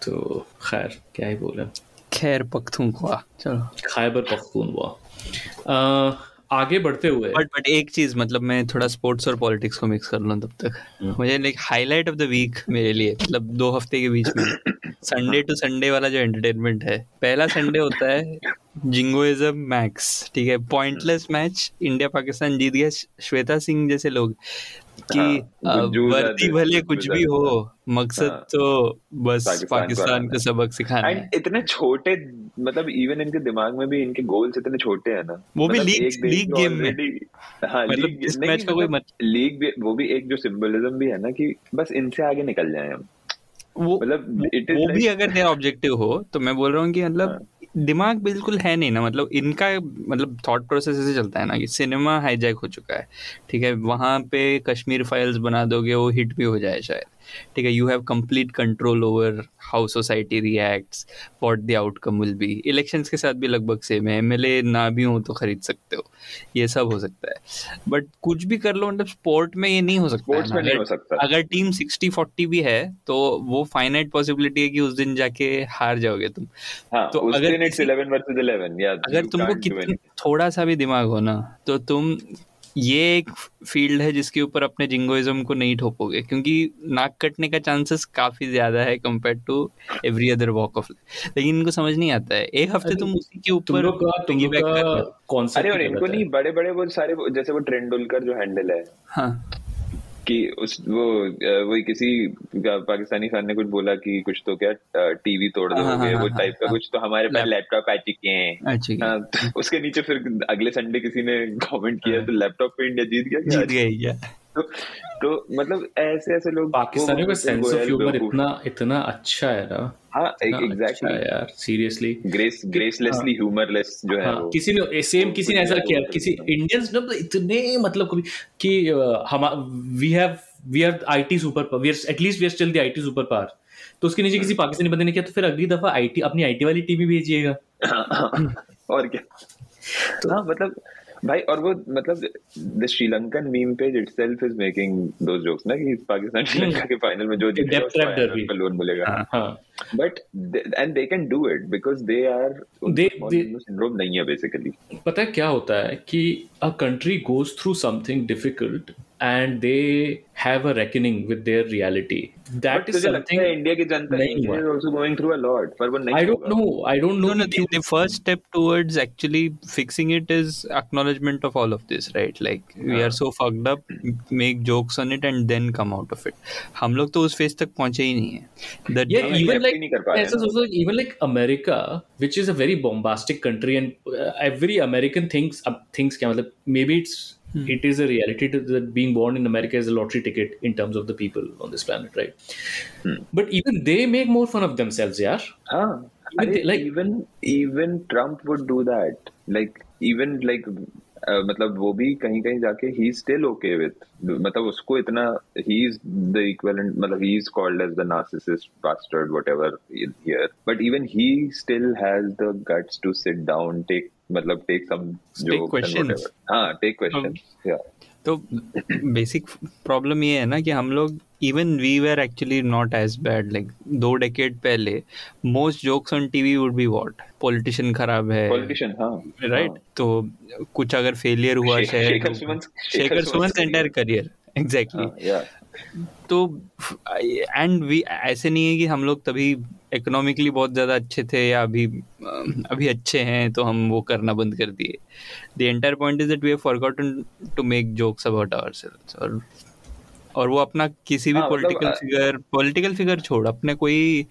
तो खैर क्या ही बोले। खैर पख्तूनख्वा चलो। खैबर पख्तूनवा अ, आगे बढ़ते हुए बट बट एक चीज़ मतलब मैं थोड़ा स्पोर्ट्स और पॉलिटिक्स को मिक्स कर लूँ तब तक। मुझे like highlight of the week मेरे लिए मतलब दो हफ़्ते के बीच में। संडे टू संडे वाला जो एंटरटेनमेंट है। पहला संडे होता है जिंगोइज्म मैक्स ठीक है? पॉइंटलेस मैच इंडिया पाकिस्तान जीत गया। श्वेता सिंह जैसे लोग। कि हाँ, वर्दी भले कुछ भी हो मकसद हाँ। तो बस पाकिस्तान को। सबक सिखाना है इतने छोटे मतलब इवन इनके दिमाग में भी इनके गोल्स इतने छोटे हैं ना वो भी लीग- लीग गेम में। हाँ मतलब लीग इस मैच का कोई मतलब लीग भी वो भी एक जो सिंबलिज्म भी है ना कि बस इनसे आगे निकल जाए हम वो मतलब वो भी अगर तेरा ऑब्जेक्टिव हो तो मैं बोल रहा हूँ कि मतलब दिमाग बिल्कुल है नहीं ना मतलब इनका मतलब थॉट प्रोसेस ऐसे चलता है ना कि सिनेमा हाईजैक हो चुका है, ठीक है? वहाँ पे कश्मीर फाइल्स बना दोगे, वो हिट भी हो जाए शायद। ठीक है you have complete control over how society reacts what the outcome will be elections के साथ भी लगभग सेम है। एमएलए ना भी हो तो खरीद सकते हो। ये सब हो सकता है। बट कुछ भी कर लो मतलब स्पोर्ट में ये नहीं हो सकता स्पोर्ट्स में नहीं अगर- हो सकता। अगर टीम सिक्सटी फोर्टी भी है तो वो फाइनाइट पॉसिबिलिटी है कि उस दिन जाके हार जाओगे तुम। हाँ तो अगर इट्स किसी- 11 वर्सेस 11 या अगर तुमको थोड़ा सा भी दिमाग हो ना तो तुम ये एक फ़ील्ड है जिसके ऊपर अपने जिंगोइज्म को नहीं ठोकोगे क्योंकि नाक कटने का चांसेस काफ़ी ज़्यादा है compare to every other walk of लेकिन इनको समझ नहीं आता है। एक हफ़्ते तुम उसी के ऊपर। कॉन्सेप्ट अरे और इनको नहीं बड़े बड़े वो सारे जैसे वो ट्रेंडुलकर जो हैंडल है। हाँ। कि उस वो वही किसी पाकिस्तानी खान ने कुछ बोला कि कुछ तो क्या टीवी तोड़ दोगे हाँ, हाँ, वो हाँ, टाइप का हाँ। कुछ तो हमारे पास लैपटॉप आ चुके हैं। हाँ, तो उसके नीचे फिर अगले संडे किसी ने कमेंट किया तो लैपटॉप पे इंडिया जीत गया हाँ। जीत गई क्या? तो, तो मतलब ऐसे ऐसे लोग पाकिस्तानियों का सेंस ऑफ़ ह्यूमर इतना इतना अच्छा है ना? हाँ इतना अच्छा यार सीरियसली ग्रेस ग्रेसलेसली ह्यूमरलेस जो है हाँ किसी ने सेम किसी ने ऐसा किया किसी इंडियंस ने इतने मतलब कभी कि हम we have we are IT super we are at least we are still the IT super power तो उसके नीचे किसी पाकिस्तानी बंदे ने किया तो फिर अगली दफ़ा आईटी अपनी आईटी वाली टीम ही भेजिएगा। *laughs* और क्या? *laughs* तो हाँ मतलब भाई और वो मतलब the Sri Lankan meme page itself is making those jokes ना कि पाकिस्तान श्रीलंका के फाइनल में जो *laughs* जीतेगा उसको डेप्थ derby. लोन मिलेगा हाँ। But and they can do it because they are They- they- syndrome नहीं है बेसिकली पता है क्या होता है कि a country goes through something difficult and they have a reckoning with their reality. That But is तुझे लगता something है इंडिया की जनता नहीं इंडिया हुआ। is also going through a lot पर वो नहीं I don't होगा। know. I don't know. No, no. The, the first step towards actually fixing it is acknowledgement of all of this, right? Like we are so fucked up, make jokes on it, and then come out of it. हम लोग तो उस phase तक पहुंचे ही नहीं है. The Yeah, हम even accept ही like नहीं कर पा रहे ऐसा हैं ना। सोचो even like America, which is a very bombastic country, and uh, every American thinks uh, thinks क्या मतलब maybe it's it is a reality to, that being born in America is a lottery ticket in terms of the people on this planet, right? But even they make more fun of themselves, yeah. हाँ Even अरे they- like- even even Trump would do that like even like uh, मतलब वो भी कहीं कहीं जाके he is still okay with मतलब उसको इतना he is the equivalent मतलब he is called as the narcissist bastard whatever in here but even he still has the guts to sit down take मतलब jokes and questions. whatever. हाँ take questions yeah. तो basic problem ये है ना कि हम लोग even we were actually not as bad like दो डेकेड पहले most jokes on TV would be what politician खराब है। Politician हाँ राइट तो कुछ अगर फेलियर हुआ Shekhar Suman- Shekhar Suman entire career exactly तो एंड वी ऐसे नहीं है कि हम लोग तभी इकोनॉमिकली बहुत ज़्यादा अच्छे थे या अभी अभी अच्छे हैं तो हम वो करना बंद कर दिए। The entire point is that we have forgotten to make jokes about ourselves और और वो अपना किसी भी पॉलिटिकल फिगर पॉलिटिकल फिगर छोड़ अपने कोई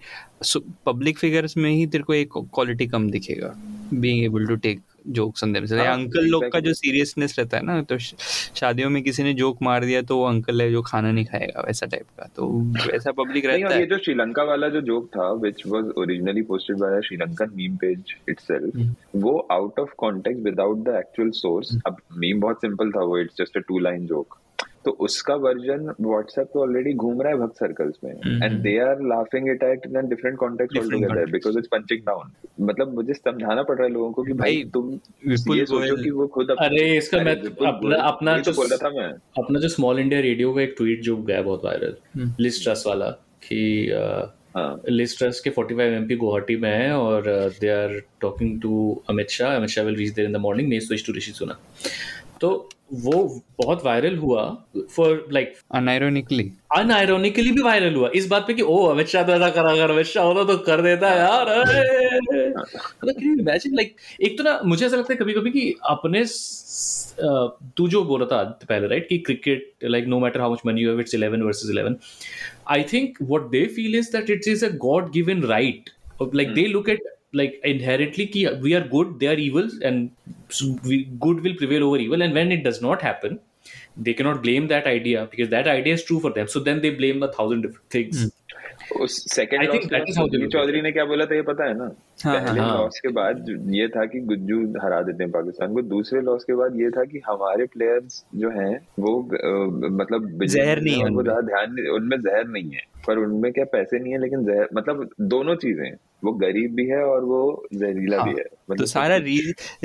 पब्लिक फिगर्स में ही तेरे को एक क्वालिटी कम दिखेगा being able to take jokes on हैं। हाँ, अंकल लोग का जो सीरियसनेस रहता है ना तो शादियों में किसी ने जोक मार दिया तो वो अंकल है जो खाना नहीं खाएगा वैसा टाइप का। तो वैसा पब्लिक रहता है। ये जो श्रीलंका वाला जो जोक था which was originally posted by Sri Lankan meme page itself वो out of context without the actual source अब मीम बहुत सिंपल था वो it's just a two line joke तो उसका वर्जन व्हाट्सएप पे ऑलरेडी घूम रहा है भक्त सर्कल्स में। And they are laughing it at in different context altogether context. Because it's punching down मतलब मुझे समझाना पड़ रहा है लोगों को कि भाई भाई, तुम विपुल ये सोचो कि वो खुद अरे इसका अरे मैं अपना अपना तो जो बोल रहा था मैं। अपना जो स्मॉल इंडिया रेडियो का एक ट्वीट जो गया बहुत वायरल लिस्ट ट्रस्ट वाला कि हाँ। लिस्ट ट्रस्ट के 45 एमपी गुवाहाटी में है और they are talking to Amit Shah Amit Shah will reach there in the morning may switch to Rishi Sunak. तो वो बहुत वायरल हुआ फॉर लाइक अनआयरोनिकली अनआयरोनिकली भी वायरल हुआ। इस बात पे कि ओ अमित शाह तो ऐसा करा अगर अमित शाह होता तो कर देता यार *laughs* अरे! मतलब इमेजिन लाइक एक तो ना मुझे ऐसा लगता है कभी कभी कि अपने तू जो बोला था पहले राइट कि cricket like no matter how much money you have it's 11 versus 11 I think what they feel is that it's is a god given right like they look at like inherently ki we are good they are evil and so we, good will prevail over evil and when it does not happen they cannot blame that idea because that idea is true for them so then they blame a thousand different things उस second Chaudhary ने क्या बोला था ये पता है ना हाँ, पहले हाँ। लॉस के बाद ये था कि गुज्जू हरा देते हैं पाकिस्तान को दूसरे लॉस के बाद ये था कि हमारे प्लेयर्स जो हैं वो अ, मतलब जहर नहीं है उनको ज़्यादा ध्यान उनमें जहर नहीं है पर उनमें क्या पैसे नहीं है लेकिन जहर मतलब दोनों चीज़ें हैं। वो गरीब भी है और वो जहरीला भी है तो मतलब सारा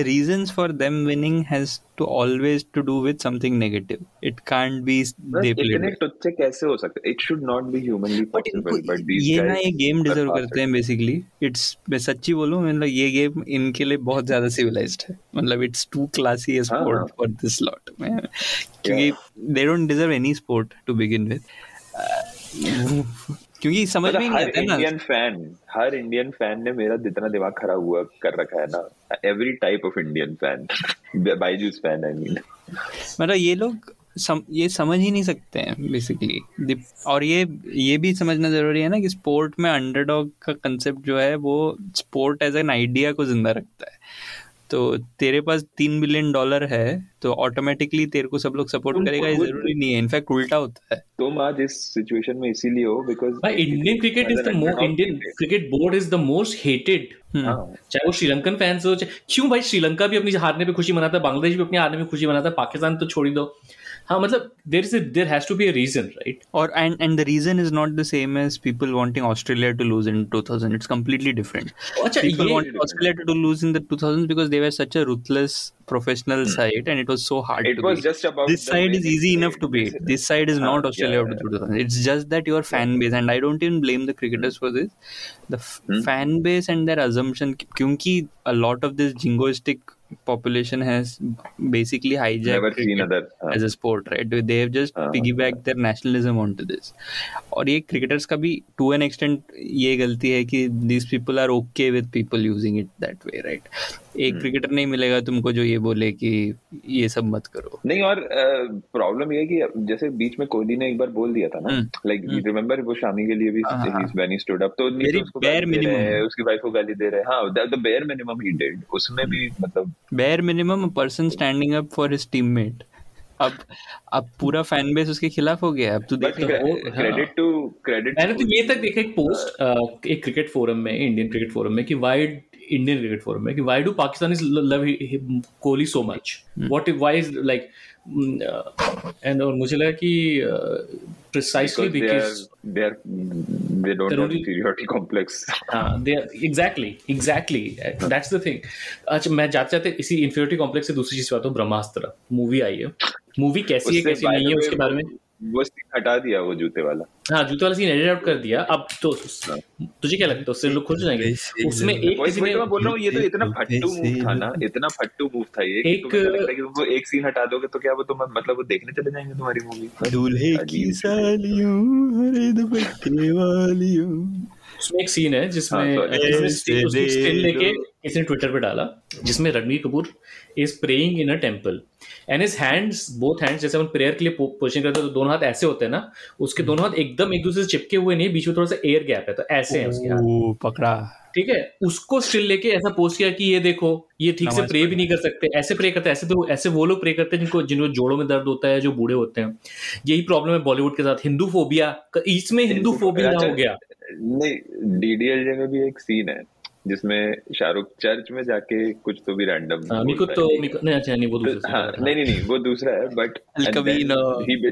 reasons for them winning has to always to do with something negative it can't be they इतने प्लेड टुच्चे कैसे हो सकते it should not be humanly possible but these ये ना ये गेम डिजर्व करते हैं बेसिकली इट्स मैं सच्ची बोलूँ मतलब ये गेम इनके लिए बहुत ज़्यादा सिविलाइज्ड है। मतलब इट्स टू क्लासी हाँ, स्पोर्ट हाँ। फॉर दिस लॉट क्योंकि they don't deserve any sport to begin with क्योंकि समझ में मतलब नहीं आता ना। इंडियन फ़ैन हर इंडियन फ़ैन ने मेरा जितना दिमाग खराब हुआ कर रखा है ना। Every type of Indian fan Byju's fan I mean मतलब ये लोग सम, ये समझ ही नहीं सकते हैं बेसिकली और ये ये भी समझना ज़रूरी है ना कि स्पोर्ट में अंडरडॉग का कंसेप्ट जो है वो स्पोर्ट एज एन आइडिया को ज़िंदा रखता है। तो तेरे पास तीन बिलियन डॉलर है तो ऑटोमेटिकली तेरे को सब लोग सपोर्ट करेगा ये ज़रूरी नहीं है। इनफैक्ट उल्टा होता है। तुम आज इस सिचुएशन में इसीलिए हो because Indian cricket is the most Indian cricket board is the most hated. चाहे वो श्रीलंकन फैंस हो चाहे क्यों भाई श्रीलंका भी अपनी हारने पे खुशी मनाता है बांग्लादेश भी अपने हारने में खुशी मनाता है पाकिस्तान तो छोड़ ही दो। हाँ मतलब there is there has to be a reason right और and and the reason is not the same as people wanting Australia to lose in 2000 it's completely different अच्छा people ये wanted Australia to lose in the 2000s because they were such a ruthless professional side and it was so hard It to was beat. just about this the side way is they easy played. enough to beat This- this side is हाँ, not Australia yeah, of the 2000s it's just that your fan base and I don't even blame the cricketers for this the f- fan base and their assumption क्योंकि a lot of this jingoistic population has basically hijacked never seen cricket other हाँ, as a sport, right? They have just हाँ, piggybacked their nationalism onto this. और ये cricketers का भी to an extent ये गलती है कि these people are okay with people using it that way, right? एक क्रिकेटर नहीं मिलेगा तुमको जो ये बोले कि ये सब मत करो। नहीं और प्रॉब्लम ये है कि जैसे बीच में कोहली ने एक बार बोल दिया था ना हम्म, लाइक रिमेम्बर वो शामी के लिए भी हाँ, स्टूड अप तो Very तो उसको. हैं वाइफ को गाली दे रहे हैं। हाँ the bare minimum he did उसमें भी मतलब minimum a person standing up for his teammate अब अब पूरा फ़ैन बेस उसके खिलाफ हो गया अब तू देख। क्रेडिट टू क्रेडिट मैंने तो ये तक देखा एक पोस्ट एक क्रिकेट फोरम में इंडियन क्रिकेट फोरम में कि वाई इंडियन क्रिकेट फोरम में कि why do Pakistan love Kohli so much what why is like and और मुझे लगा कि precisely because they are because they are they don't They're have only- inferiority complex. हाँ they are exactly exactly. That's the thing. अच्छा मैं जाते जाते इसी इंफिनिटी कॉम्प्लेक्स से दूसरी चीज़ बात हूँ ब्रह्मास्त्र। मूवी आई है। मूवी कैसी है कैसी नहीं है उसके बारे में? वो scene हटा दिया वो जूते वाला। हाँ जूते वाला सीन एडिट आउट कर दिया। अब तो तुझे क्या लगता है? उससे लोग खुश हो। जाएँगे उसमें एक किसी ने तो मैं बोल रहा हूँ ये तो इतना फट्टू मूव था ना इतना फट्टू मूव था ये एक- लगता है कि वो एक सीन हटा दोगे तो क्या वो तुम मतलब वो देखने चले जाएँगे तुम्हारी मूवी दूल्हे की सालियों हरे दुपट्टे वालियों। उसमें एक सीन है जिसमें हाँ, स्टिल लेके किसी ने ट्विटर पे डाला जिसमें Ranbir Kapoor is praying in a temple and his hands both hands जैसे हम प्रेयर के लिए पोजिशन करते हैं तो दोनों हाथ ऐसे होते हैं ना उसके दोनों हाथ एकदम एक दूसरे से चिपके हुए नहीं बीच में थोड़ा सा एयर गैप है तो ऐसे हैं उसके हाथ। पकड़ा। ठीक है? उसको स्टिल लेके ऐसा पोस्ट किया कि ये देखो ये ठीक से प्रे भी नहीं कर सकते ऐसे प्रे करते ऐसे तो ऐसे वो लोग प्रे करते हैं जिनको जिनको जोड़ों में दर्द होता है जो बूढ़े होते हैं। यही प्रॉब्लम है बॉलीवुड के साथ। हिंदू फोबिया इसमें हिंदू फोबिया अच्छा, हो गया। नहीं डीडीएलजे में भी एक सीन है। जिसमें शाहरुख चर्च में जाके कुछ तो भी रैंडम तो नहीं वो दूसरा है but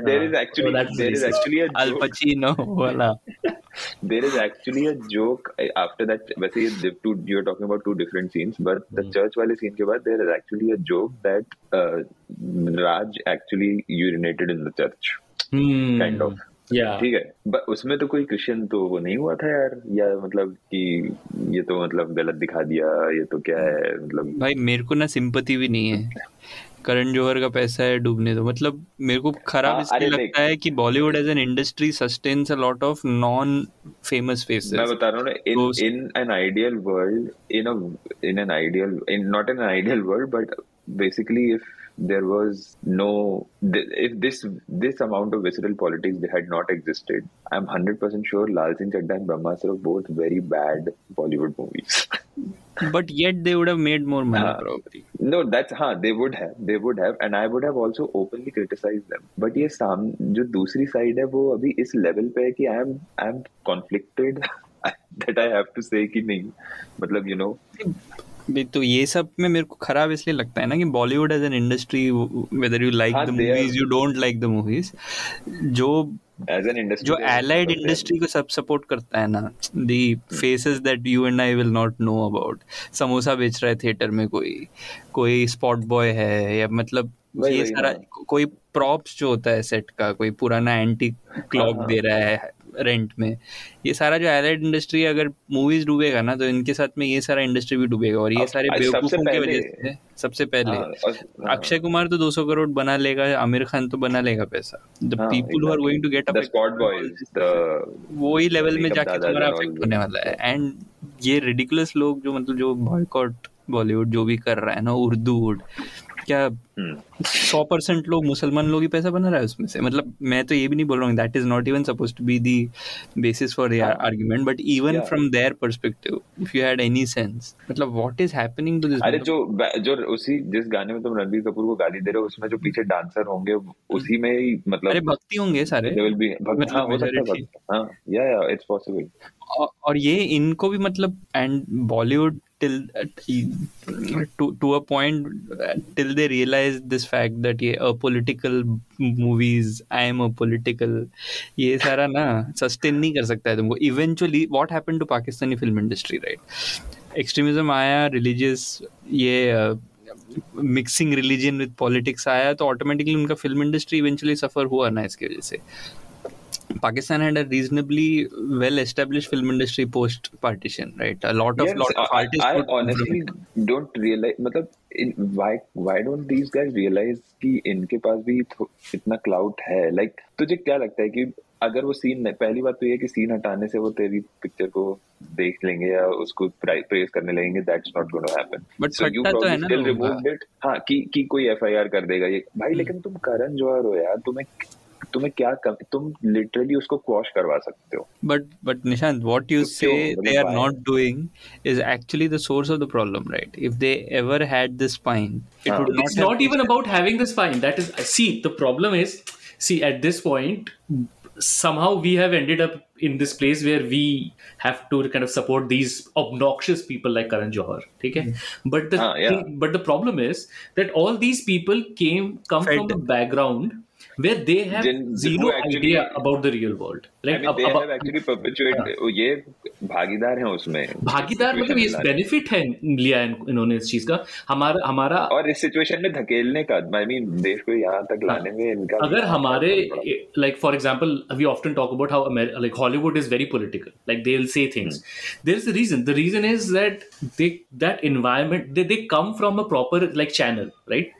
there is actually actually there is actually joke after that वैसे ये two different scenes but the church वाले सीन के बाद there is actually joke that Raj actually urinated in the church kind of Yeah. ठीक है। उसमें तो कोई क्रिश्चियन तो वो नहीं हुआ था यार। या मतलब कि ये तो मतलब गलत दिखा दिया ये तो क्या है मतलब भाई मेरे को ना सिंपति भी नहीं है। करण जौहर का पैसा है डूबने दो। मतलब मेरे को खराब हाँ, इसलिए लगता है कि Bollywood as an industry sustains a lot of non famous faces मैं बता रहा हूँ in in an ideal world in a in an ideal in not in an ideal world but basically if there was no if this this amount of visceral politics they had not existed. I'm 100% sure lal singh chadda and brahmastra are both very bad bollywood movies. *laughs* But yet they would have made more money uh, probably. no that's huh they would have they would have and i would have also openly criticized them. But yes sam jo dusri side hai wo abhi is level pe hai ki i am i am conflicted *laughs* that i have to say ki nahi. Matlab you know. भी तो ये सब में मेरे को खराब इसलिए लगता है ना कि Bollywood as an industry whether you like हाँ, the movies you don't like the movies जो as an industry जो एलाइड इंडस्ट्री को सब सपोर्ट करता है ना the faces that you and I will not know about samosa बेच रहा है थिएटर में कोई कोई स्पॉट बॉय है या मतलब ये सारा हाँ। कोई प्रॉप्स जो होता है सेट का कोई पुराना एंटी क्लॉक हाँ। दे रहा है रेंट में। ये सारा जो एलाइड इंडस्ट्री अगर मूवीज़ डूबेगा ना तो इनके साथ में ये सारा इंडस्ट्री भी डूबेगा और ये सारे बेवकूफों की वजह से सबसे पहले। हाँ, हाँ, अक्षय कुमार तो 200 करोड़ बना लेगा आमिर खान तो बना लेगा पैसा। द हाँ, people who are going to get the spot boys the वही लेवल में जाके तुम्हारा अफेक्ट होने वाला है। एंड ये रिडिकुलस लोग जो मतलब जो बॉयकॉट बॉलीवुड जो भी कर रहा है ना उर्दू वुड क्या हम्म, सौ परसेंट लोग मुसलमान लोग ही पैसा बना रहा है उसमें से? मतलब मैं तो ये भी नहीं बोल रहा हूँ that is not even suppose to be the basis for. Argument but even from their perspective if you had any sense मतलब what is happening to this अरे जो जो उसी जिस गाने में तुम रणबीर कपूर को गाली दे रहे हो उसमें जो पीछे डांसर होंगे उसी में ही मतलब अरे भक्ति होंगे सारे। They will be भक्त हाँ हो सकता है हाँ या या इट्स पॉसिबल और ये इनको भी मतलब and Bollywood till to to a point till they realise this fact that ये apolitical movies I am apolitical ये सारा ना सस्टेन नहीं कर सकता है तुमको। Eventually what happened to Pakistani film industry right extremism आया रिलीजियस ये मिक्सिंग रिलीजन विद पॉलिटिक्स आया तो ऑटोमेटिकली उनका फ़िल्म इंडस्ट्री इवेंचुअली सफ़र हुआ ना इसकी वजह से। Pakistan had a reasonably well established film industry post partition, right? A lot of Yes, lot of artists. I would- honestly don't realize मतलब why why don't these guys realize कि इनके पास भी इतना क्लाउड है लाइक तुझे क्या लगता है कि अगर वो सीन पहली बात तो ये कि सीन हटाने से वो तेरी पिक्चर को देख लेंगे या उसको प्रेस करने लगेंगे that's not going to happen But so you still removed it हाँ कि कि कोई एफआईआर कर देगा ये भाई हम्म। लेकिन तुम करण जौहर हो यार तुम्हें तुम्हें क्या कम, तुम लिटरली उसको क्वॉश करवा सकते हो But but Nishant, what you तो say क्यों? they are Why? not doing is actually the source of the problem, right? If they ever had this spine, it Ah. would not it's have not even about having the spine that is see the problem is see at this point somehow we have ended up in this place where we have to kind of support these obnoxious people like Karan Johar okay but the Ah, yeah. thing, but the problem is that all these people came come Fed. from a background where they have Jin- zero who actually- idea about the real world I like mean, ab- they ab- have actually perpetuated ये भागीदार हैं उसमें भागीदार मतलब ये situation में लाने। Benefit है लिया है इन- इन्होंने इस चीज़ का हमारा हमारा और इस सिचुएशन में धकेलने का आई मीन देश को यहाँ तक लाने में इनका अगर हमारे like for example we often talk about how Amer- like hollywood is very political like they'll say things there's a reason the reason is that they that environment they, they come from a proper like channel right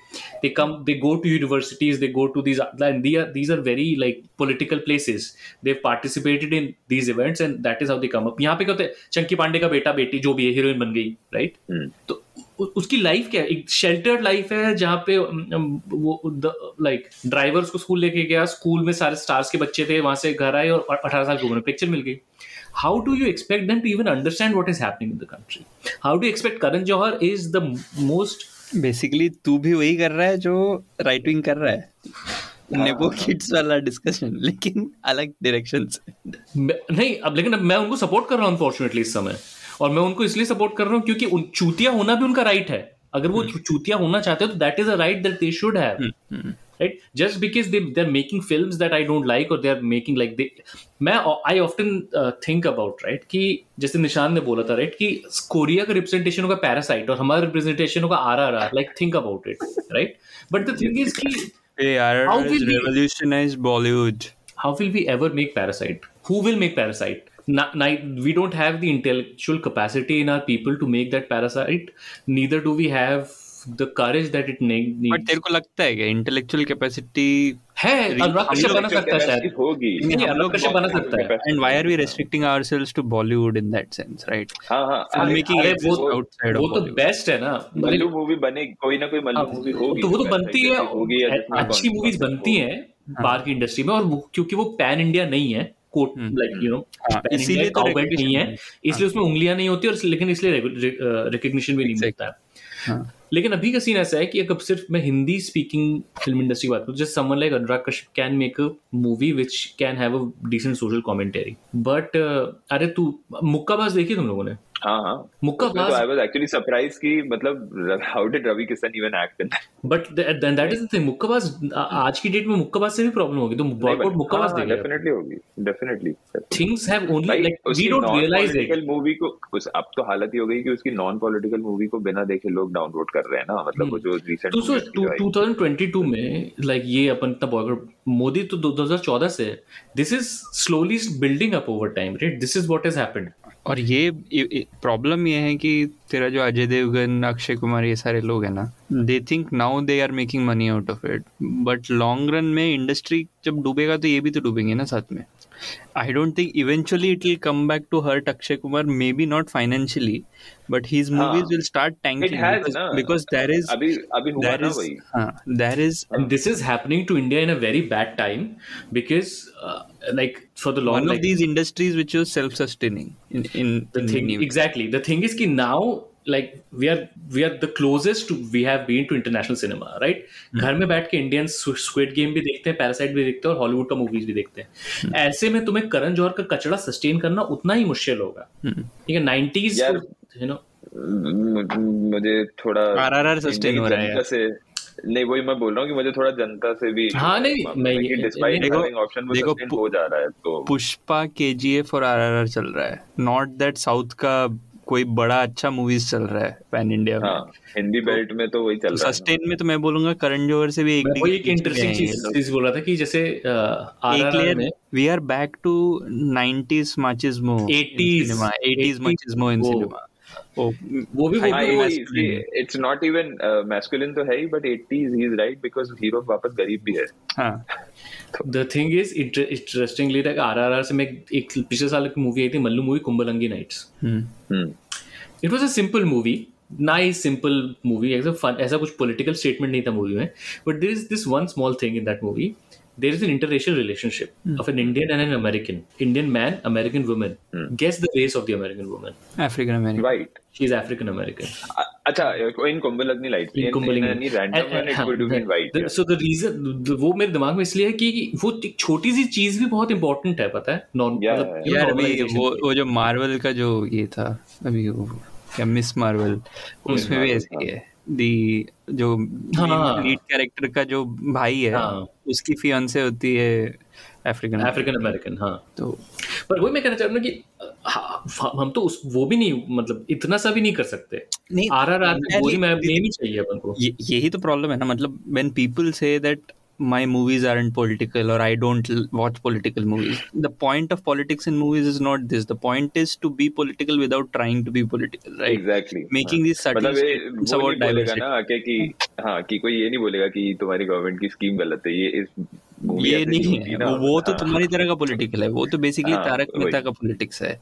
they come they go to universities they go to these and they are, these are very like political places. They've participated in these events and that is how they come up. यहाँ पे क्या होता है? चंकी पांडे का बेटा बेटी जो भी है हीरोइन बन गई राइट हम्म। तो उसकी लाइफ क्या है? एक शेल्टर्ड लाइफ है जहाँ पे वो लाइक ड्राइवर उसको स्कूल लेके गया स्कूल में सारे स्टार्स के बच्चे थे वहाँ से घर आए और अठारह साल की उम्र में पिक्चर मिल गई। How do you expect them to even understand what is happening in the country how do expect Karan Johar is the most basically तू भी वही कर रहा है जो राइट विंग कर रहा है। नेपो किड्स वाला डिस्कशन लेकिन अलग डायरेक्शन से। नहीं अब लेकिन अब मैं उनको सपोर्ट कर रहा हूँ अनफॉर्चुनेटली इस समय। और मैं उनको इसलिए सपोर्ट कर रहा हूँ क्योंकि उन चूतिया होना भी उनका राइट है। अगर वो चूतिया होना चाहते हो तो that is a right that they should have right just because they they're making films that i don't like or they're making like they मैं I often think about right कि जैसे निशान ने बोला था राइट कि कोरिया का representation होगा Parasite और हमारा रिप्रेजेंटेशन होगा R R R like think about it right but the thing is कि Hey, RRR How has will we- revolutionized Bollywood. how will we ever make parasite who will make parasite Na- ni- we don't have the intellectual capacity in our people to make that parasite neither do we have the courage that it ne- But तेरे को लगता है क्या? Intellectual capacity है अनुराग कश्यप बना सकता है शायद। होगी। नहीं, अनुराग कश्यप बना सकता है। and why are we restricting ourselves to Bollywood in that sense, right? हाँ हाँ। अरे it वो outside वो तो. बेस्ट है ना। मल्लू मूवी बने कोई ना कोई मल्लू मूवी होगी तो वो तो बनती है अच्छी मूवीज़ बनती हैं बाहर की इंडस्ट्री में और क्योंकि वो पैन इंडिया नहीं है कोट लाइक यू नो हाँ, इसीलिए तो नहीं है recognition इसलिए उसमें उंगलियाँ नहीं होती और लेकिन इसलिए रिकग्निशन भी नहीं मिलता है। हाँ. लेकिन अभी का सीन ऐसा है कि अगर सिर्फ़ मैं हिंदी स्पीकिंग फ़िल्म इंडस्ट्री की बात करूँ just someone like Anurag Kashyap can make a movie which can have a decent social commentary but अरे तू, मुक्काबाज देखी तुम लोगों ने? हाँ हाँ। Mukkabaaz I was actually surprise कि मतलब how did Ravi Kishan even act in but then that is the thing Mukkabaaz आज की डेट में मुक्काबाज से भी प्रॉब्लम होगी तो बॉयकॉट मुक्काबाज देखेगा डेफिनेटली हाँ, होगी definitely things have only like we don't realise it movie को उस अब तो हालत ही हो गई कि उसकी नॉन पॉलिटिकल मूवी को बिना देखे लोग डाउनलोड कर रहे हैं ना मतलब वो जो रिसेंट तो 2022 में लाइक ये अपन इतना बॉयकॉट मोदी तो 2014 से this is slowly building up over time right this is what has happened और ये प्रॉब्लम ये है कि तेरा जो अजय देवगन अक्षय कुमार ये सारे लोग हैं ना they think now they are making money out of it but long run में इंडस्ट्री जब डूबेगा तो ये भी तो डूबेंगे ना साथ में। I don't think eventually it will come back to hurt Akshay Kumar maybe not financially but his. Movies will start tanking because there is अभी अभी हुआ ना इज़ वही। हाँ there is is happening to India in a very bad time because uh, like for the long one like, of these industries which was self-sustaining in in, the in thing many exactly the thing is ki now like we are we are the closest to we have been to international cinema right घर में बैठ के Indian squid game भी देखते हैं parasite भी देखते हैं और हॉलीवुड का मूवीज़ भी देखते हैं ऐसे में तुम्हें करण जौहर का कचड़ा सस्टेन करना उतना ही मुश्किल होगा ठीक है नाइनटीज यू नो मुझे थोड़ा RRR sustain हो रहा है नहीं वही मैं बोल रहा हूँ कि मुझे थोड़ा जनता से भी हाँ, नहीं, मैं ये- डिस्पाइट देखो- हैविंग ऑप्शन वो देखो, सस्टेन हो जा रहा है तो पुष्पा के जी एफ़ और आर आर आर चल रहा है। नॉट दैट साउथ का कोई बड़ा अच्छा मूवीज़ चल रहा है पैन इंडिया में। हाँ हिंदी बेल्ट में तो वही चल रहा है। सस्टेन में तो मैं बोलूँगा करण जोहर से भी एक वही एक इंटरेस्टिंग चीज़ चीज़ बोल रहा था कि जैसे एक आरआरआर लेयर में we are back to 90s machismo 80s, cinema 80s 80s machismo in वो- cinema वो वो भी वो हाँ भी वो- इट्स नॉट इवन मैस्कुलिन तो है ही बट 80s ही इज़ राइट बिकॉज़ हीरो वापस गरीब भी है। हाँ। The thing is interestingly like RRR से मैं एक पिछले साल की मूवी आई थी Mallu movie Kumbalangi nights hmm. Hmm. It was a simple movie nice simple movie ऐसा फन ऐसा कुछ पॉलिटिकल स्टेटमेंट नहीं था मूवी में but there is this one small thing in that movie there is an interracial relationship of an Indian and an American Indian man American woman guess the race of the American woman African American right she is African American अच्छा in lights in Kumbhalangi. Any random one it हाँ, could be white the- so the reason वो मेरे दिमाग में इसलिए है कि वो एक छोटी सी चीज़ भी बहुत इंपॉर्टेंट है पता है? नॉन मतलब. यार अभी वो वो जो मार्वल का जो ये था अभी वो क्या मिस मार्वल उसमें भी ऐसे ही। है। दी जो हाँ। लीड कैरेक्टर का जो भाई है हाँ। उसकी फियांसे होती है अफ्रीकन अफ्रीकन अमेरिकन हाँ तो पर वही मैं कहना चाह रहा हूँ कि हाँ, हम तो उस वो भी नहीं मतलब इतना सा भी नहीं कर सकते नहीं आर आर आर में नहीं चाहिए अपन को यही तो प्रॉब्लम है ना मतलब when people say that my movies aren't political or I don't l- watch political movies. The point of politics in movies is not this. The point is to be political without trying to be political, right? Exactly Making these subtle मतलब ये statements वो about नहीं बोलेगा diversity. ना आके कि हाँ कि कोई ये नहीं बोलेगा कि तुम्हारी गवर्नमेंट की स्कीम गलत है ये इस movie ये नहीं है वो, वो तो हाँ, तुम्हारी तरह का पॉलिटिकल है वो तो बेसिकली हाँ, तारक मेहता का पॉलिटिक्स है।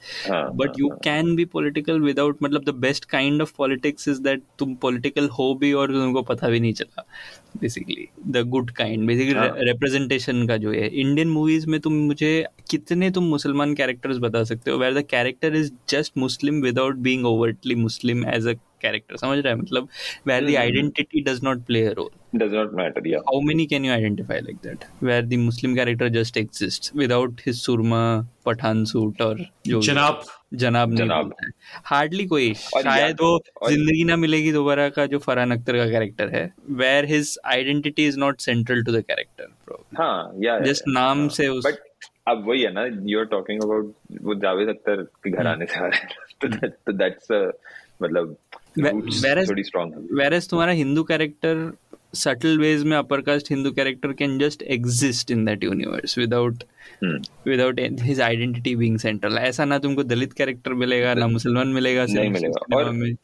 But you can be political without मतलब the best kind of politics is that तुम पॉलिटिकल हो भी और तुमको पता भी नहीं चला basically the good kind basically. Representation का जो है इंडियन मूवीज़ में तुम मुझे कितने तुम मुसलमान कैरेक्टर्स बता सकते हो where the character is just Muslim without being overtly Muslim as a character समझ रहा है? मतलब where the hmm, hmm. Identity does not play a role does not matter yeah. How many can you identify like that? Where the muslim character just exists without his surma pathan suit or जो जनाब जनाब जनाब। Hardly कोई शायद वो ज़िंदगी ना मिलेगी दोबारा का जो फरहान अख्तर का कैरेक्टर है where his identity is not central to the character हाँ या Just नाम से उस- बट अब वही है ना यू आर टॉकिंग अबाउट वो जावेद अख्तर के घराने से आ रहे हैं। *laughs* तो that- तो दैट्स मतलब Whe- roots whereas- थोड़ी स्ट्रांग है वेर तुम्हारा हिंदू कैरेक्टर सटल वेज में upper caste Hindu character can just exist in that universe without without his identity being central ऐसा ना तुमको दलित कैरेक्टर मिलेगा ना मुसलमान मिलेगा नहीं मिलेगा। और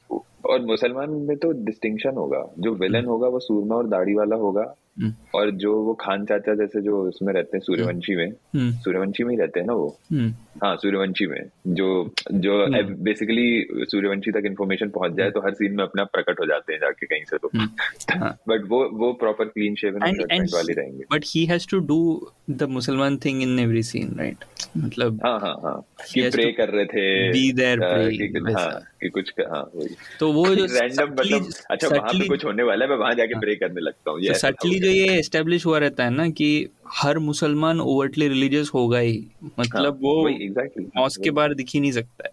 और मुसलमान में तो डिस्टिंक्शन होगा। जो विलन होगा वो सूरमा और दाढ़ी वाला होगा। और जो वो खान चाचा जैसे जो उसमें रहते हैं सूर्यवंशी में हम्म, सूर्यवंशी में ही रहते हैं ना वो? हम्म, हाँ सूर्यवंशी में। जो जो बेसिकली सूर्यवंशी तक इन्फॉर्मेशन पहुँच जाए तो हर सीन में अपना प्रकट हो जाते हैं जाके कहीं से तो। *laughs* हाँ। बट वो वो प्रॉपर क्लीन शेवन वाले रहेंगे। But he has to do the Musalman thing in every scene, right? मतलब हाँ हाँ हाँ। कि प्रे कर रहे थे there अ, कि, हाँ कि कुछ हाँ वही। तो वो *laughs* जो रैंडम मतलब अच्छा वहाँ पे कुछ होने वाला है मैं वहाँ जाके प्रे करने लगता हूँ। ये तो सटली वो। जो ये एस्टेब्लिश हुआ रहता है ना कि हर मुसलमान ओवरटली रिलीजियस होगा ही। मतलब हाँ, वो एग्जैक्टली मॉस्क के बाहर दिख ही नहीं सकता है।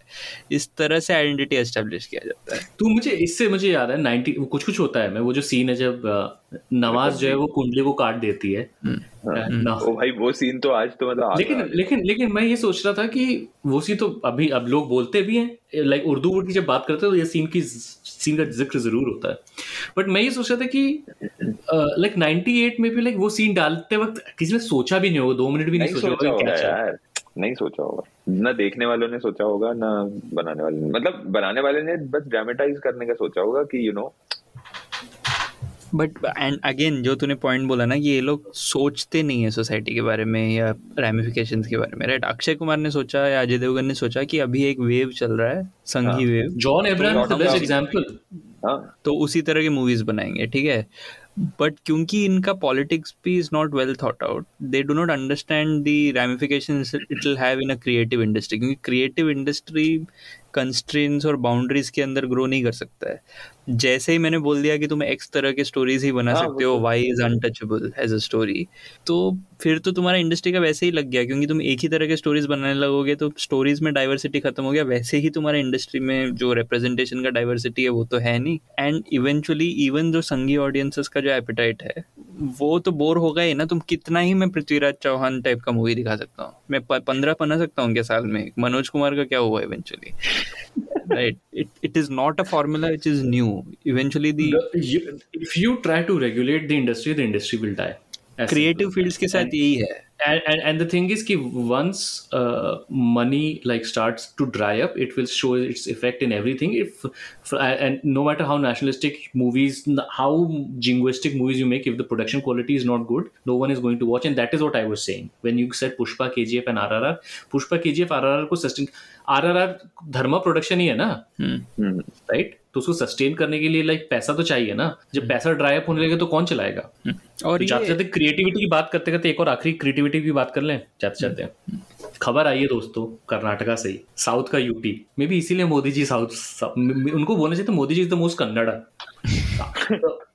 इस तरह से आइडेंटिटी एस्टेब्लिश किया जाता है। तो मुझे इससे मुझे याद है नाइनटी कुछ कुछ होता है मैं वो जो सीन है जब नवाज़ जो है वो कुंडली को काट देती है हम्म, ओ भाई वो सीन तो आज तो मतलब लेकिन लेकिन लेकिन मैं ये सोच रहा था कि वो सीन तो अभी अब लोग बोलते भी हैं लाइक उर्दू वर्ड की जब बात करते हैं तो ये सीन की सीन का ज़िक्र ज़रूर होता है। बट मैं ये सोच रहा था कि लाइक 98 में भी लाइक वो सीन डालते वक्त किसी ने सोचा भी नहीं होगा दो मिनट भी नहीं नहीं सोचा होगा यार नहीं सोचा होगा। ना देखने वालों ने सोचा होगा ना बनाने वाले ने। मतलब बनाने वाले ने बस ड्रामेटाइज करने का सोचा होगा कि you know but and again जो तूने पॉइंट बोला ना कि ये लोग सोचते नहीं है सोसाइटी के बारे में या रेमिफिकेशन के बारे में राइट अक्षय कुमार ने सोचा या अजय देवगन ने सोचा कि अभी एक वेव चल रहा है sanghi. Wave John Abraham example हाँ। तो उसी तरह के मूवीज़ बनाएँगे ठीक है? बट क्योंकि इनका पॉलिटिक्स भी is not well thought out they do not understand the ramification it will have in a creative industry क्योंकि क्रिएटिव इंडस्ट्री कंस्ट्रेंट्स और बाउंड्रीज के अंदर ग्रो नहीं कर सकता है। जैसे ही मैंने बोल दिया कि तुम एक्स तरह के स्टोरीज ही बना हाँ, सकते हो why is untouchable as a story तो फिर तो तुम्हारा इंडस्ट्री का वैसे ही लग गया क्योंकि तुम एक ही तरह के स्टोरीज बनाने लगोगे तो स्टोरीज में डाइवर्सिटी खत्म हो गया। वैसे ही तुम्हारे इंडस्ट्री में जो रिप्रेजेंटेशन का डाइवर्सिटी है वो तो है नहीं। एंड इवेंचुअली इवन जो संगी ऑडियंसेस का जो एपिटाइट है वो तो बोर ही ना। तुम कितना ही मैं पृथ्वीराज चौहान टाइप का मूवी दिखा सकता हूँ। मैं पंद्रह बना सकता हूँ क्या साल में? मनोज कुमार का क्या हुआ eventually right it it is not a formula formula is is eventually the The- you- if you try to regulate the industry, the industry will die. Creative fields के साथ यही है and, and and the thing is कि once uh, money like starts to dry up it will show its effect in everything if and no matter how nationalistic movies how jingoistic movies you make if the production quality is not good no one is going to watch and that is what i was saying when you said pushpa kgf and rrr pushpa kgf rrr को sustain rrr Dharma production ही है ना हम्म, right तो उसको sustain करने के लिए like पैसा तो चाहिए ना। जब पैसा ड्राई अप होने लगे तो कौन चलाएगा? और तो जाते जाते क्रिएटिविटी की बात करते करते एक और आखिरी क्रिएटिविटी की बात कर लें जाते जाते। खबर आई है दोस्तों कर्नाटका से साउथ का यूटी मे भी इसीलिए मोदी जी साउथ उनको बोलना चाहिए तो Modi ji is the most Kannada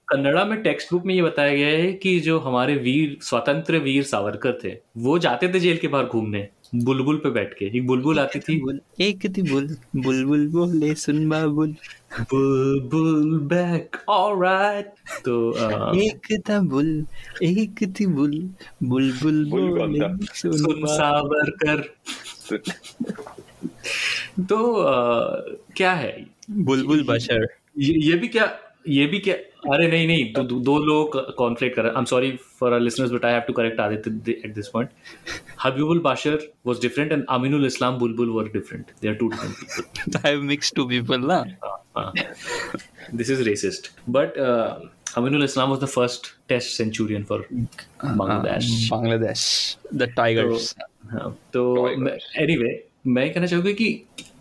Kannada में टेक्स्ट बुक में ये बताया गया है कि जो हमारे वीर स्वतंत्र वीर सावरकर थे वो जाते थे जेल के बाहर घूमने बुलबुल पे बैठ के। एक बुलबुल आती थी। एक थी बुल बुलबुल बोले सुन बाबुल बुल बैक ऑलराइट तो एक था बुल एक थी बुल बुल बुल बुल सुन सावर कर तो अ, क्या है? बुलबुल बशर। ये, ये भी क्या ये भी क्या अरे नहीं नहीं तो दो, दो लोग कॉन्फ्लिक्ट कर रहे I am sorry for our listeners but I have to correct Aditya at this point Habibul Bashar was different and Aminul Islam Bulbul were different they are two different people I have mixed two people ना is racist. But uh, Aminul Islam was the first test centurion for Bangladesh. Bangladesh the Tigers तो anyway मैं कहना चाहूँगा कि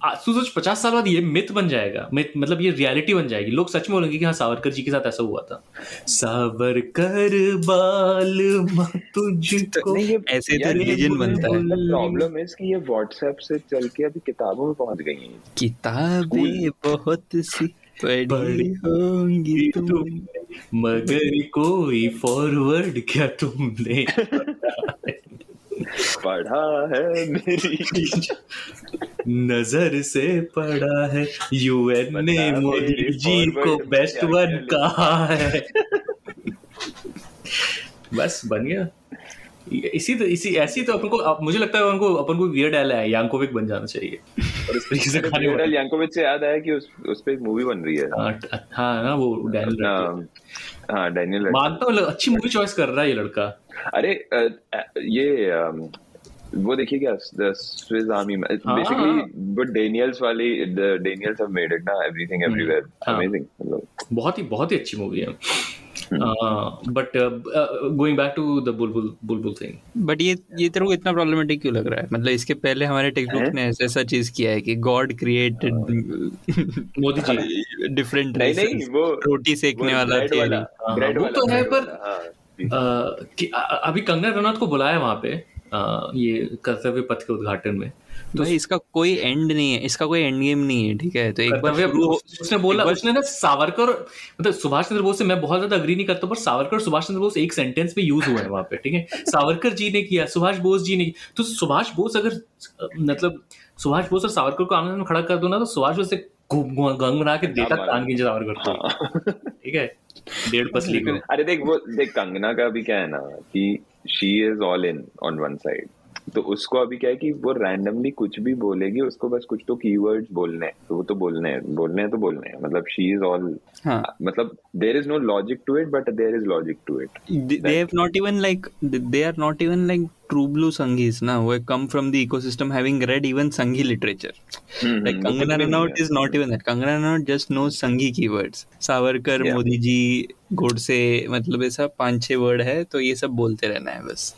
तू सोच पचास साल बाद ये मिथ बन जाएगा। मिथ मतलब ये रियलिटी बन जाएगी। लोग सच में बोलेंगे कि हाँ सावरकर जी के साथ ऐसा हुआ था। सावरकर बाल तुझको। ऐसे तो रिलीजन बनता है। प्रॉब्लम है कि ये व्हाट्सएप से चल के अभी किताबों में पहुँच गई हैं। किताबें बहुत सी पढ़ी होंगी तुम तुम मगर कोई फॉरवर्ड क्या तुमने? *laughs* पढ़ा है मेरी। नज़र से पढ़ा है। यूएन ने मोदी जी को बेस्ट वन कहा है। बस बन गया। इसी तो इसी ऐसी तो अपन को मुझे लगता है अपन को अपन को वियर डाल है यांकोविक बन जाना चाहिए। और इस तरीके से *laughs* खाने वाला। यांकोविक से याद आया कि उस उस पे एक मूवी बन रही है। हाँ हाँ ना वो डैनियल हाँ, हाँ डैनियल मानता हूँ अच्छी मूवी चॉइस कर रहा है ये लड़का। अरे ये वो देखिए क्या द स्विस आर्मी हाँ, बेसिकली वो डेनियल्स वाली the Daniels have made it ना एवरीथिंग एवरीवेयर हाँ। अमेजिंग बहुत ही बहुत ही अच्छी मूवी है। But going back to the bulbul bulbul thing but ये ये तेरे को इतना प्रॉब्लमेटिक क्यों लग रहा है? मतलब इसके पहले हमारे टेक्स्ट बुक ने ऐसा ऐसा चीज़ किया है कि God created Modi ji. *laughs* Different नहीं नहीं वो रोटी सेकने वाला। वाला हाँ, वो तो है पर- हाँ। कि अभी कंगना रनौत को बुलाया वहाँ पे। अ, ये कर्तव्य पथ के उद्घाटन में। तो भाई इसका कोई एंड नहीं है इसका कोई एंड गेम नहीं है ठीक है? तो एक बार उसने बोला बार- उसने ना सावरकर मतलब सुभाष चंद्र बोस से मैं बहुत ज़्यादा अग्री नहीं करता पर सावरकर सुभाष चंद्र बोस एक सेंटेंस में यूज़ हुआ है वहाँ पे ठीक है? *laughs* सावरकर जी ने किया सुभाष बोस जी ने किया। तो सुभाष बोस अगर मतलब सुभाष बोस और सावरकर को आमने सामने खड़ा कर दो ना तो सुभाष बोस से गंग बना के देता। तान खींचे सावरकर को। ठीक है? डेढ़ *laughs* पसली को अरे देख वो देख कंगना का भी क्या है ना कि she is all in on one side तो उसको अभी क्या है कि वो रैंडमली कुछ भी बोलेगी उसको बस कुछ तो कीवर्ड्स बोलने हैं तो वो तो बोलने हैं बोलने हैं तो बोलने हैं मतलब शी इज़ ऑल हाँ मतलब there is no logic to it but there is logic to it they, they have not even like they are not even true blue sanghis now who have come from the ecosystem having read even sanghi literature mm-hmm. like Kangana Ranaut is not even that Kangana Ranaut just knows sanghi keywords Savarkar Yeah. Modi ji Godse मतलब ऐसा पाँच छह word है तो ये सब बोलते रहना है बस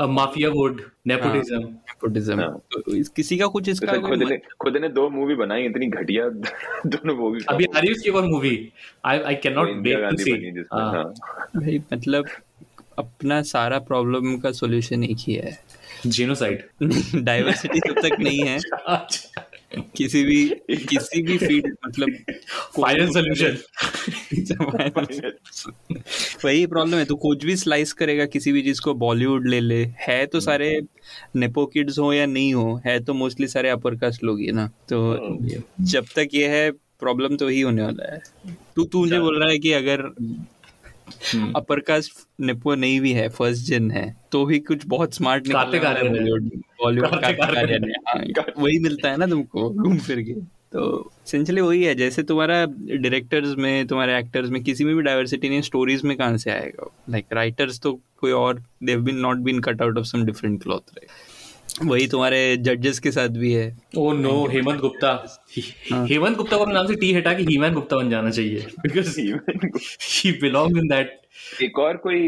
माफिया वुड नेपोटिज्म नेपोटिज्म इस, किसी का कुछ इसका तो खुद ने खुद ने दो मूवी बनाई इतनी घटिया *laughs* दोनों मूवी अभी आ रही है उसकी और movie I I can not wait to see भाई मतलब अपना सारा प्रॉब्लम का सॉल्यूशन एक ही है। जीनोसाइड डाइवर्सिटी तब तक नहीं है। *laughs* किसी भी किसी भी फ़ील्ड मतलब फाइनल सोल्यूशन *laughs* वही प्रॉब्लम है तू कुछ भी स्लाइस करेगा किसी भी चीज़ को बॉलीवुड ले ले। है तो सारे नेपो किड्स हो या नहीं हो है तो मोस्टली सारे अपर कास्ट लोग ही ना। तो जब तक ये है प्रॉब्लम तो ही होने वाला है। तू तू मुझे बोल रहा है कि अगर अपर कास्ट नेपो नहीं भी है फ़र्स्ट जेन है तो भी कुछ बहुत स्मार्ट बॉलीवुड है हाँ, वही मिलता है ना तुमको घूम फिर के। तो essentially वही है जैसे तुम्हारा डायरेक्टर्स में तुम्हारे एक्टर्स में किसी में भी डाइवर्सिटी नहीं स्टोरीज में कहाँ से आएगा? लाइक राइटर्स तो कोई और they've been not been cut out of some different cloth right वही तुम्हारे जजेस के साथ भी है। Oh no Hemant Gupta. हेमंत गुप्ता को अपने नाम से टी हटा के हीमैन गुप्ता बन जाना चाहिए। Because he belongs in that एक और कोई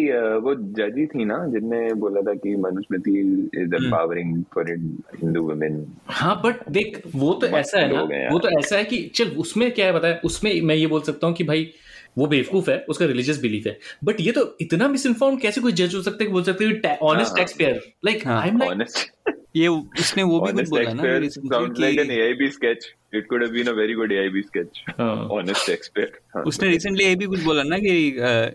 वो जज ही थी ना जिनने बोला था कि Manusmriti is empowering for Hindu women हाँ बट देख वो तो ऐसा है ना। वो तो ऐसा है कि चल उसमें क्या है बताया उसमें मैं ये बोल सकता हूँ कि भाई वो बेवकूफ़ है उसका रिलीजियस बिलीफ है। बट ये तो इतना मिस इन्फॉर्म कैसे कोई जज हो सकते है कि बोल सकते हैं honest. Taxpayer like I am like honest ये उसने वो भी कुछ बोला ना taxpayer recently sounds like an कि AIB sketch it could have been a very good AIB sketch हाँ। honest taxpayer हाँ। उसने रिसेंटली ये भी कुछ बोला ना कि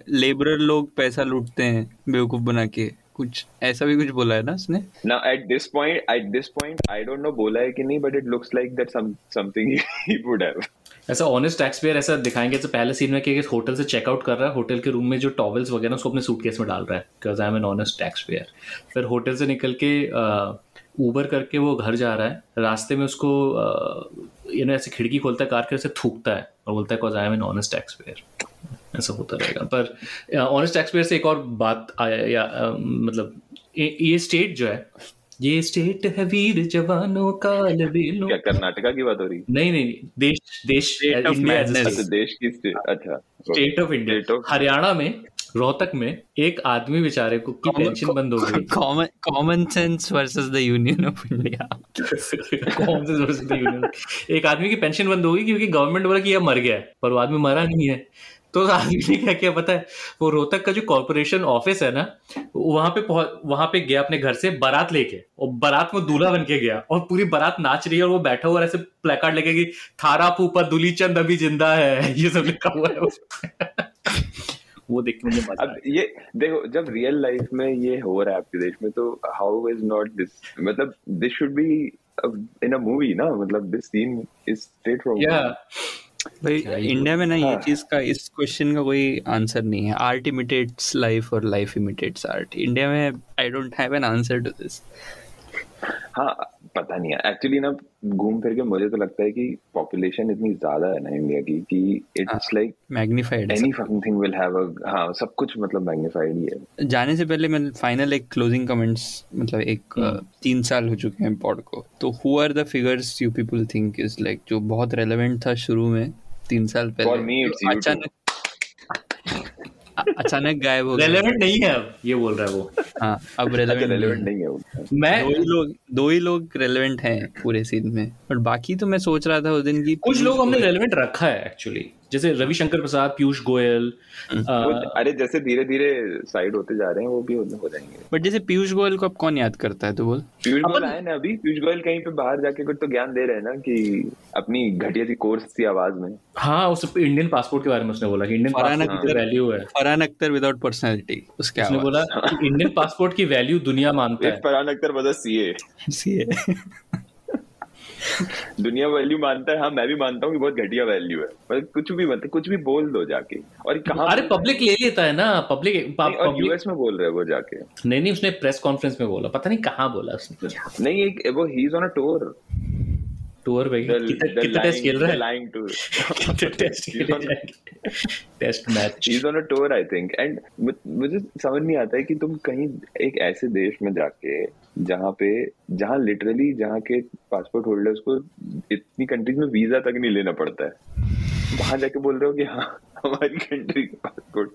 लेबरर लोग पैसा लूटते हैं बेवकूफ़ बना के कुछ ऐसा भी कुछ बोला है ना उसने Now at this point, at this point, I don't know बोला है कि नहीं, but it looks like that some something *laughs* he would have. ऐसा ऑनेस्ट टैक्स पेयर ऐसा दिखाएँगे तो पहले सीन में कि होटल से चेकआउट कर रहा है होटल के रूम में जो टॉवल्स वगैरह उसको अपने सूटकेस में डाल रहा है because I am an honest taxpayer फिर होटल से निकल के ऊबर करके वो घर जा रहा है। रास्ते में उसको यू नो ऐसे खिड़की खोलता है कार के उसे थूकता है और बोलता है because I am an honest taxpayer ऐसा होता रहेगा। पर ऑनेस्ट टैक्स पेयर से एक और बात आया या अ, मतलब ये ये स्टेट जो है ये स्टेट है वीर जवानों का लबेलों। क्या कर्नाटका की बात हो रही नहीं नहीं देश देश इंडिया. अच्छा देश की state- अच्छा स्टेट ऑफ़ इंडिया हरियाणा में रोहतक में एक आदमी बेचारे को की पेंशन बंद हो गई। Common common sense versus the Union of India कौन से source से यूनियन? एक आदमी की पेंशन बंद हो गई क्योंकि गवर्नमेंट बोला कि यह मर गया है पर वो आदमी मरा नहीं है। तो आदमी ने क्या किया पता है? वो रोहतक का जो कॉर्पोरेशन ऑफ़िस है ना वहाँ पे वहाँ पे गया अपने घर से बारात लेके और बारात में दूल्हा बन के गया और पूरी बारात नाच रही है और वो बैठा हुआ ऐसे प्लेकार्ड लेके कि थारा फूफा दुली चंद अभी ज़िंदा है। *laughs* ये सब लिखा हुआ है। वो देख के मुझे मज़ा अब ये देखो जब रियल लाइफ में ये हो रहा है आपके देश में तो हाउ इज़ नॉट दिस मतलब this should be in a movie ना मतलब this scene is straight from या भाई इंडिया में ना ये हाँ। चीज़ का इस क्वेश्चन का कोई आंसर नहीं है। आर्ट इमिटेट्स लाइफ और लाइफ इमिटेट्स आर्ट इंडिया में I don't have an answer to this हाँ पता नहीं है। एक्चुअली ना घूम फिर के मुझे तो लगता है कि पॉपुलेशन इतनी ज़्यादा है ना इंडिया की कि it's like magnified any fucking thing will have a हाँ सब कुछ मतलब मैग्नीफाइड ही है। जाने से पहले मैं फाइनल एक क्लोजिंग कमेंट्स मतलब एक। अ, तीन साल हो चुके हैं पॉड को। तो who are the figures you people think is like जो बहुत रेलेवेंट था शुरू में तीन साल पहले? me, it's जो अचानक अचानक गायब हो गया रेलेवेंट नहीं है अब ये बोल रहा है वो। हाँ अब अच्छा रेलेवेंट रेलेवेंट नहीं है वो। मैं दो ही लोग दो ही लोग रेलेवेंट हैं पूरे सीन में। और बाकी तो मैं सोच रहा था उस दिन की कुछ लोग हमने रेलेवेंट रखा है एक्चुअली जैसे रविशंकर प्रसाद पीयूष गोयल अरे जैसे धीरे धीरे साइड होते जा रहे हैं वो भी हो हो जाएँगे। बट जैसे पीयूष गोयल को अब कौन याद करता है तो बोल? पीयूष गोयल आए ना अभी पीयूष गोयल कहीं पे बाहर जाके कुछ तो ज्ञान दे रहे हैं ना कि अपनी घटिया सी कोर्स सी आवाज़ में। हाँ उस इंडियन पासपोर्ट के बारे में उसने बोला कि इंडियन पासपोर्ट की अख्तर- वैल्यू है। फरहान अख्तर विदाउट पर्सनैलिटी उसके उसने बोला इंडियन पासपोर्ट की वैल्यू दुनिया मानता *laughs* है। फरहान अख्तर बदल सीए सीए दुनिया वैल्यू मानता है हाँ मैं भी मानता हूँ कि बहुत घटिया वैल्यू है मतलब कुछ भी मतलब कुछ भी बोल दो जाके। और कहाँ अरे पब्लिक ले लेता है ना पब्लिक और यूएस में बोल रहे वो जाके। नहीं नहीं उसने प्रेस कॉन्फ्रेंस में बोला पता नहीं कहाँ बोला उसने। नहीं एक वो he is on a tour tour पे कितना कितना टेस्ट खेल रहा है? Lying tour test test match he? Is on a tour I think and मुझे समझ नहीं आता है कि तुम कहीं एक ऐसे देश में जाके जहाँ पे जहाँ लिटरली जहाँ के पासपोर्ट होल्डर्स को इतनी कंट्रीज़ में वीज़ा तक नहीं लेना पड़ता है। वहाँ जाके बोल रहे हो कि हाँ हमारी कंट्री के पासपोर्ट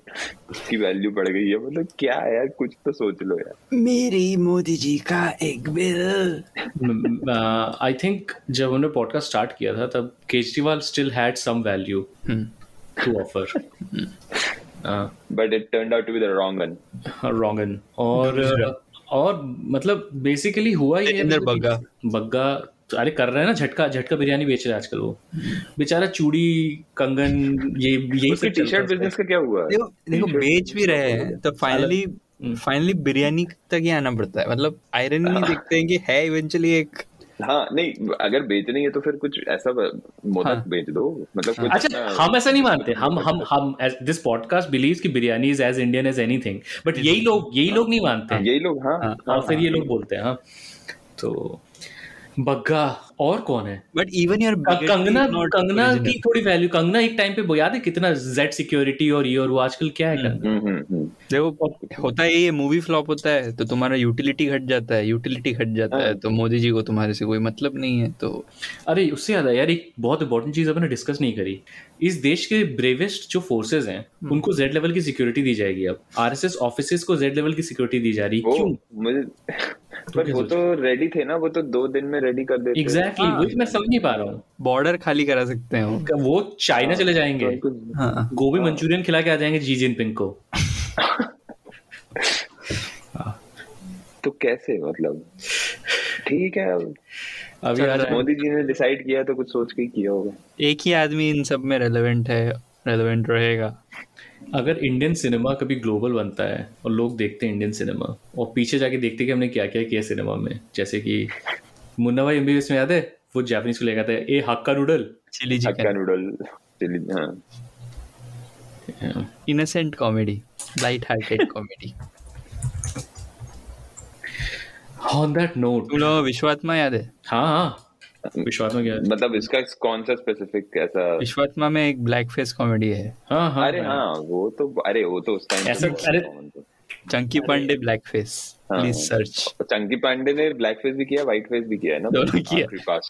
की वैल्यू बढ़ गई है। मतलब क्या है यार कुछ तो सोच लो यार। मेरी मोदी जी का एक बिल। आई थिंक जब उन्होंने पॉडकास्ट स्टार्ट किया था तब Kejriwal still had some value to offer but it turn out to be the wrong one wrong'un और और मतलब बेसिकली हुआ ही है बग्गा। बग्गा अरे कर रहे हैं ना झटका झटका बिरयानी बेच रहा है आजकल वो। बेचारा चूड़ी कंगन ये यही सब टी शर्ट बिज़नेस का क्या हुआ? देखो देखो बेच भी रहे हैं तो फाइनली फाइनली बिरयानी तक ही आना पड़ता है। मतलब आयरन नहीं देखते हैं कि है इवेंचुअली एक हाँ नहीं अगर बेचनी है तो फिर कुछ ऐसा मोदक हाँ। बेच दो मतलब कुछ अच्छा हम ऐसा नहीं मानते हम हम *laughs* हम दिस पॉडकास्ट बिलीव कि biryani is as Indian as anything but यही लोग यही लोग नहीं मानते। यही लोग हाँ हाँ, और फिर ये लोग बोलते हैं हाँ। तो बग्गा और कौन है? But even bigotry Kangana Kangana की थोड़ी वैल्यू कंगना एक टाइम पे याद है कितना जेड सिक्योरिटी और ये और वो आजकल क्या है कंगना? हम्म, हम्म, हम्म। देखो होता है ये मूवी फ्लॉप होता है तो तुम्हारा यूटिलिटी घट जाता है यूटिलिटी घट जाता है हाँ। तो मोदी जी को तुम्हारे से कोई मतलब नहीं है तो अरे उससे याद है यार एक बहुत इंपॉर्टेंट चीज़ अपने डिस्कस नहीं करी। इस देश के ब्रेवेस्ट जो फोर्सेज हैं। उनको जेड लेवल की सिक्योरिटी दी जाएगी अब। आरएसएस ऑफिसेज को जेड लेवल की सिक्योरिटी दी जा रही। है क्यों? मुझे पर वो तो रेडी थे ना वो तो दो दिन में रेडी कर देते एग्जैक्टली हाँ। वही तो मैं समझ नहीं पा रहा हूँ। बॉर्डर खाली करा सकते हैं वो। वो चाइना चले जाएँगे? हाँ। गोभी मंचूरियन खिला के आ जाएँगे जी जिनपिंग को। तो कैसे मतलब? ठीक है अब है। मोदी जी ने डिसाइड किया तो कुछ सोच के किया होगा। एक ही आदमी इन सब में रेलेवेंट है रेलेवेंट रहेगा। अगर इंडियन सिनेमा कभी ग्लोबल बनता है और लोग देखते हैं इंडियन सिनेमा और पीछे जाके देखते हैं कि हमने क्या क्या किया सिनेमा में जैसे कि मुन्ना भाई एमबीबीएस में याद है? वो जापानीज को लेकर a Hakka noodle chilli Hakka chicken noodle chilli हाँ। Innocent comedy light hearted comedy on that note तुम विश्वात्मा याद है? हाँ हाँ। विश्वास क्या मतलब इसका कौन सा स्पेसिफिक ऐसा? विश्वात्मा में एक ब्लैक फेस कॉमेडी है। हाँ हाँ अरे हाँ। वो तो अरे वो तो उस टाइम ऐसा- अरे- चंकी पांडे ब्लैक फेस हाँ। प्लीज़ सर्च चंकी पांडे ने ब्लैक फेस भी किया व्हाइट फेस भी किया है ना? दोनों किया।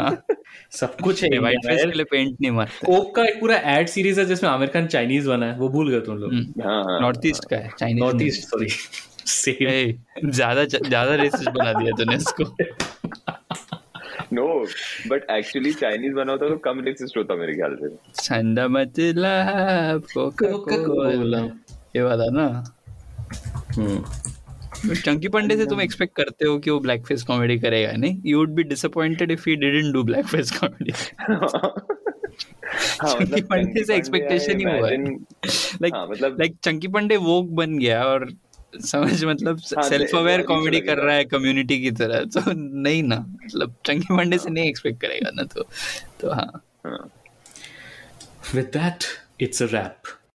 हाँ। *laughs* सब कुछ है व्हाइट फेस के लिए पेंट नहीं मारते। कोक का एक पूरा एड सीरीज़ है जिसमें आमिर खान चाइनीज़ बना है वो भूल गए तुम लोग। हाँ हाँ। नॉर्थ ईस्ट का है चाइनीज़ नॉर्थ ईस्ट सॉरी ज़्यादा ज़्यादा रेसिस्ट बना दिया तूने उसको *laughs* नो बट एक्चुअली चाइनीज़ बना होता तो कम रेसिस्ट होता मेरे ख्याल से ठंडा मतलब कोका कोला ये वाला ना हम्म चंकी पांडे से तुम एक्सपेक्ट करते हो कि वो ब्लैक फेस कॉमेडी करेगा नहीं you would be disappointed if he didn't do blackface comedy हाँ चंकी पांडे से expectation ही हुआ like like Chunky Pandey woke बन गया और समझ मतलब हाँ, सेल्फ अवेयर कॉमेडी कर रहा है कम्युनिटी की तरह तो नहीं ना मतलब चंकी मंडे से नहीं एक्सपेक्ट करेगा ना तो तो हाँ। With that it's a wrap.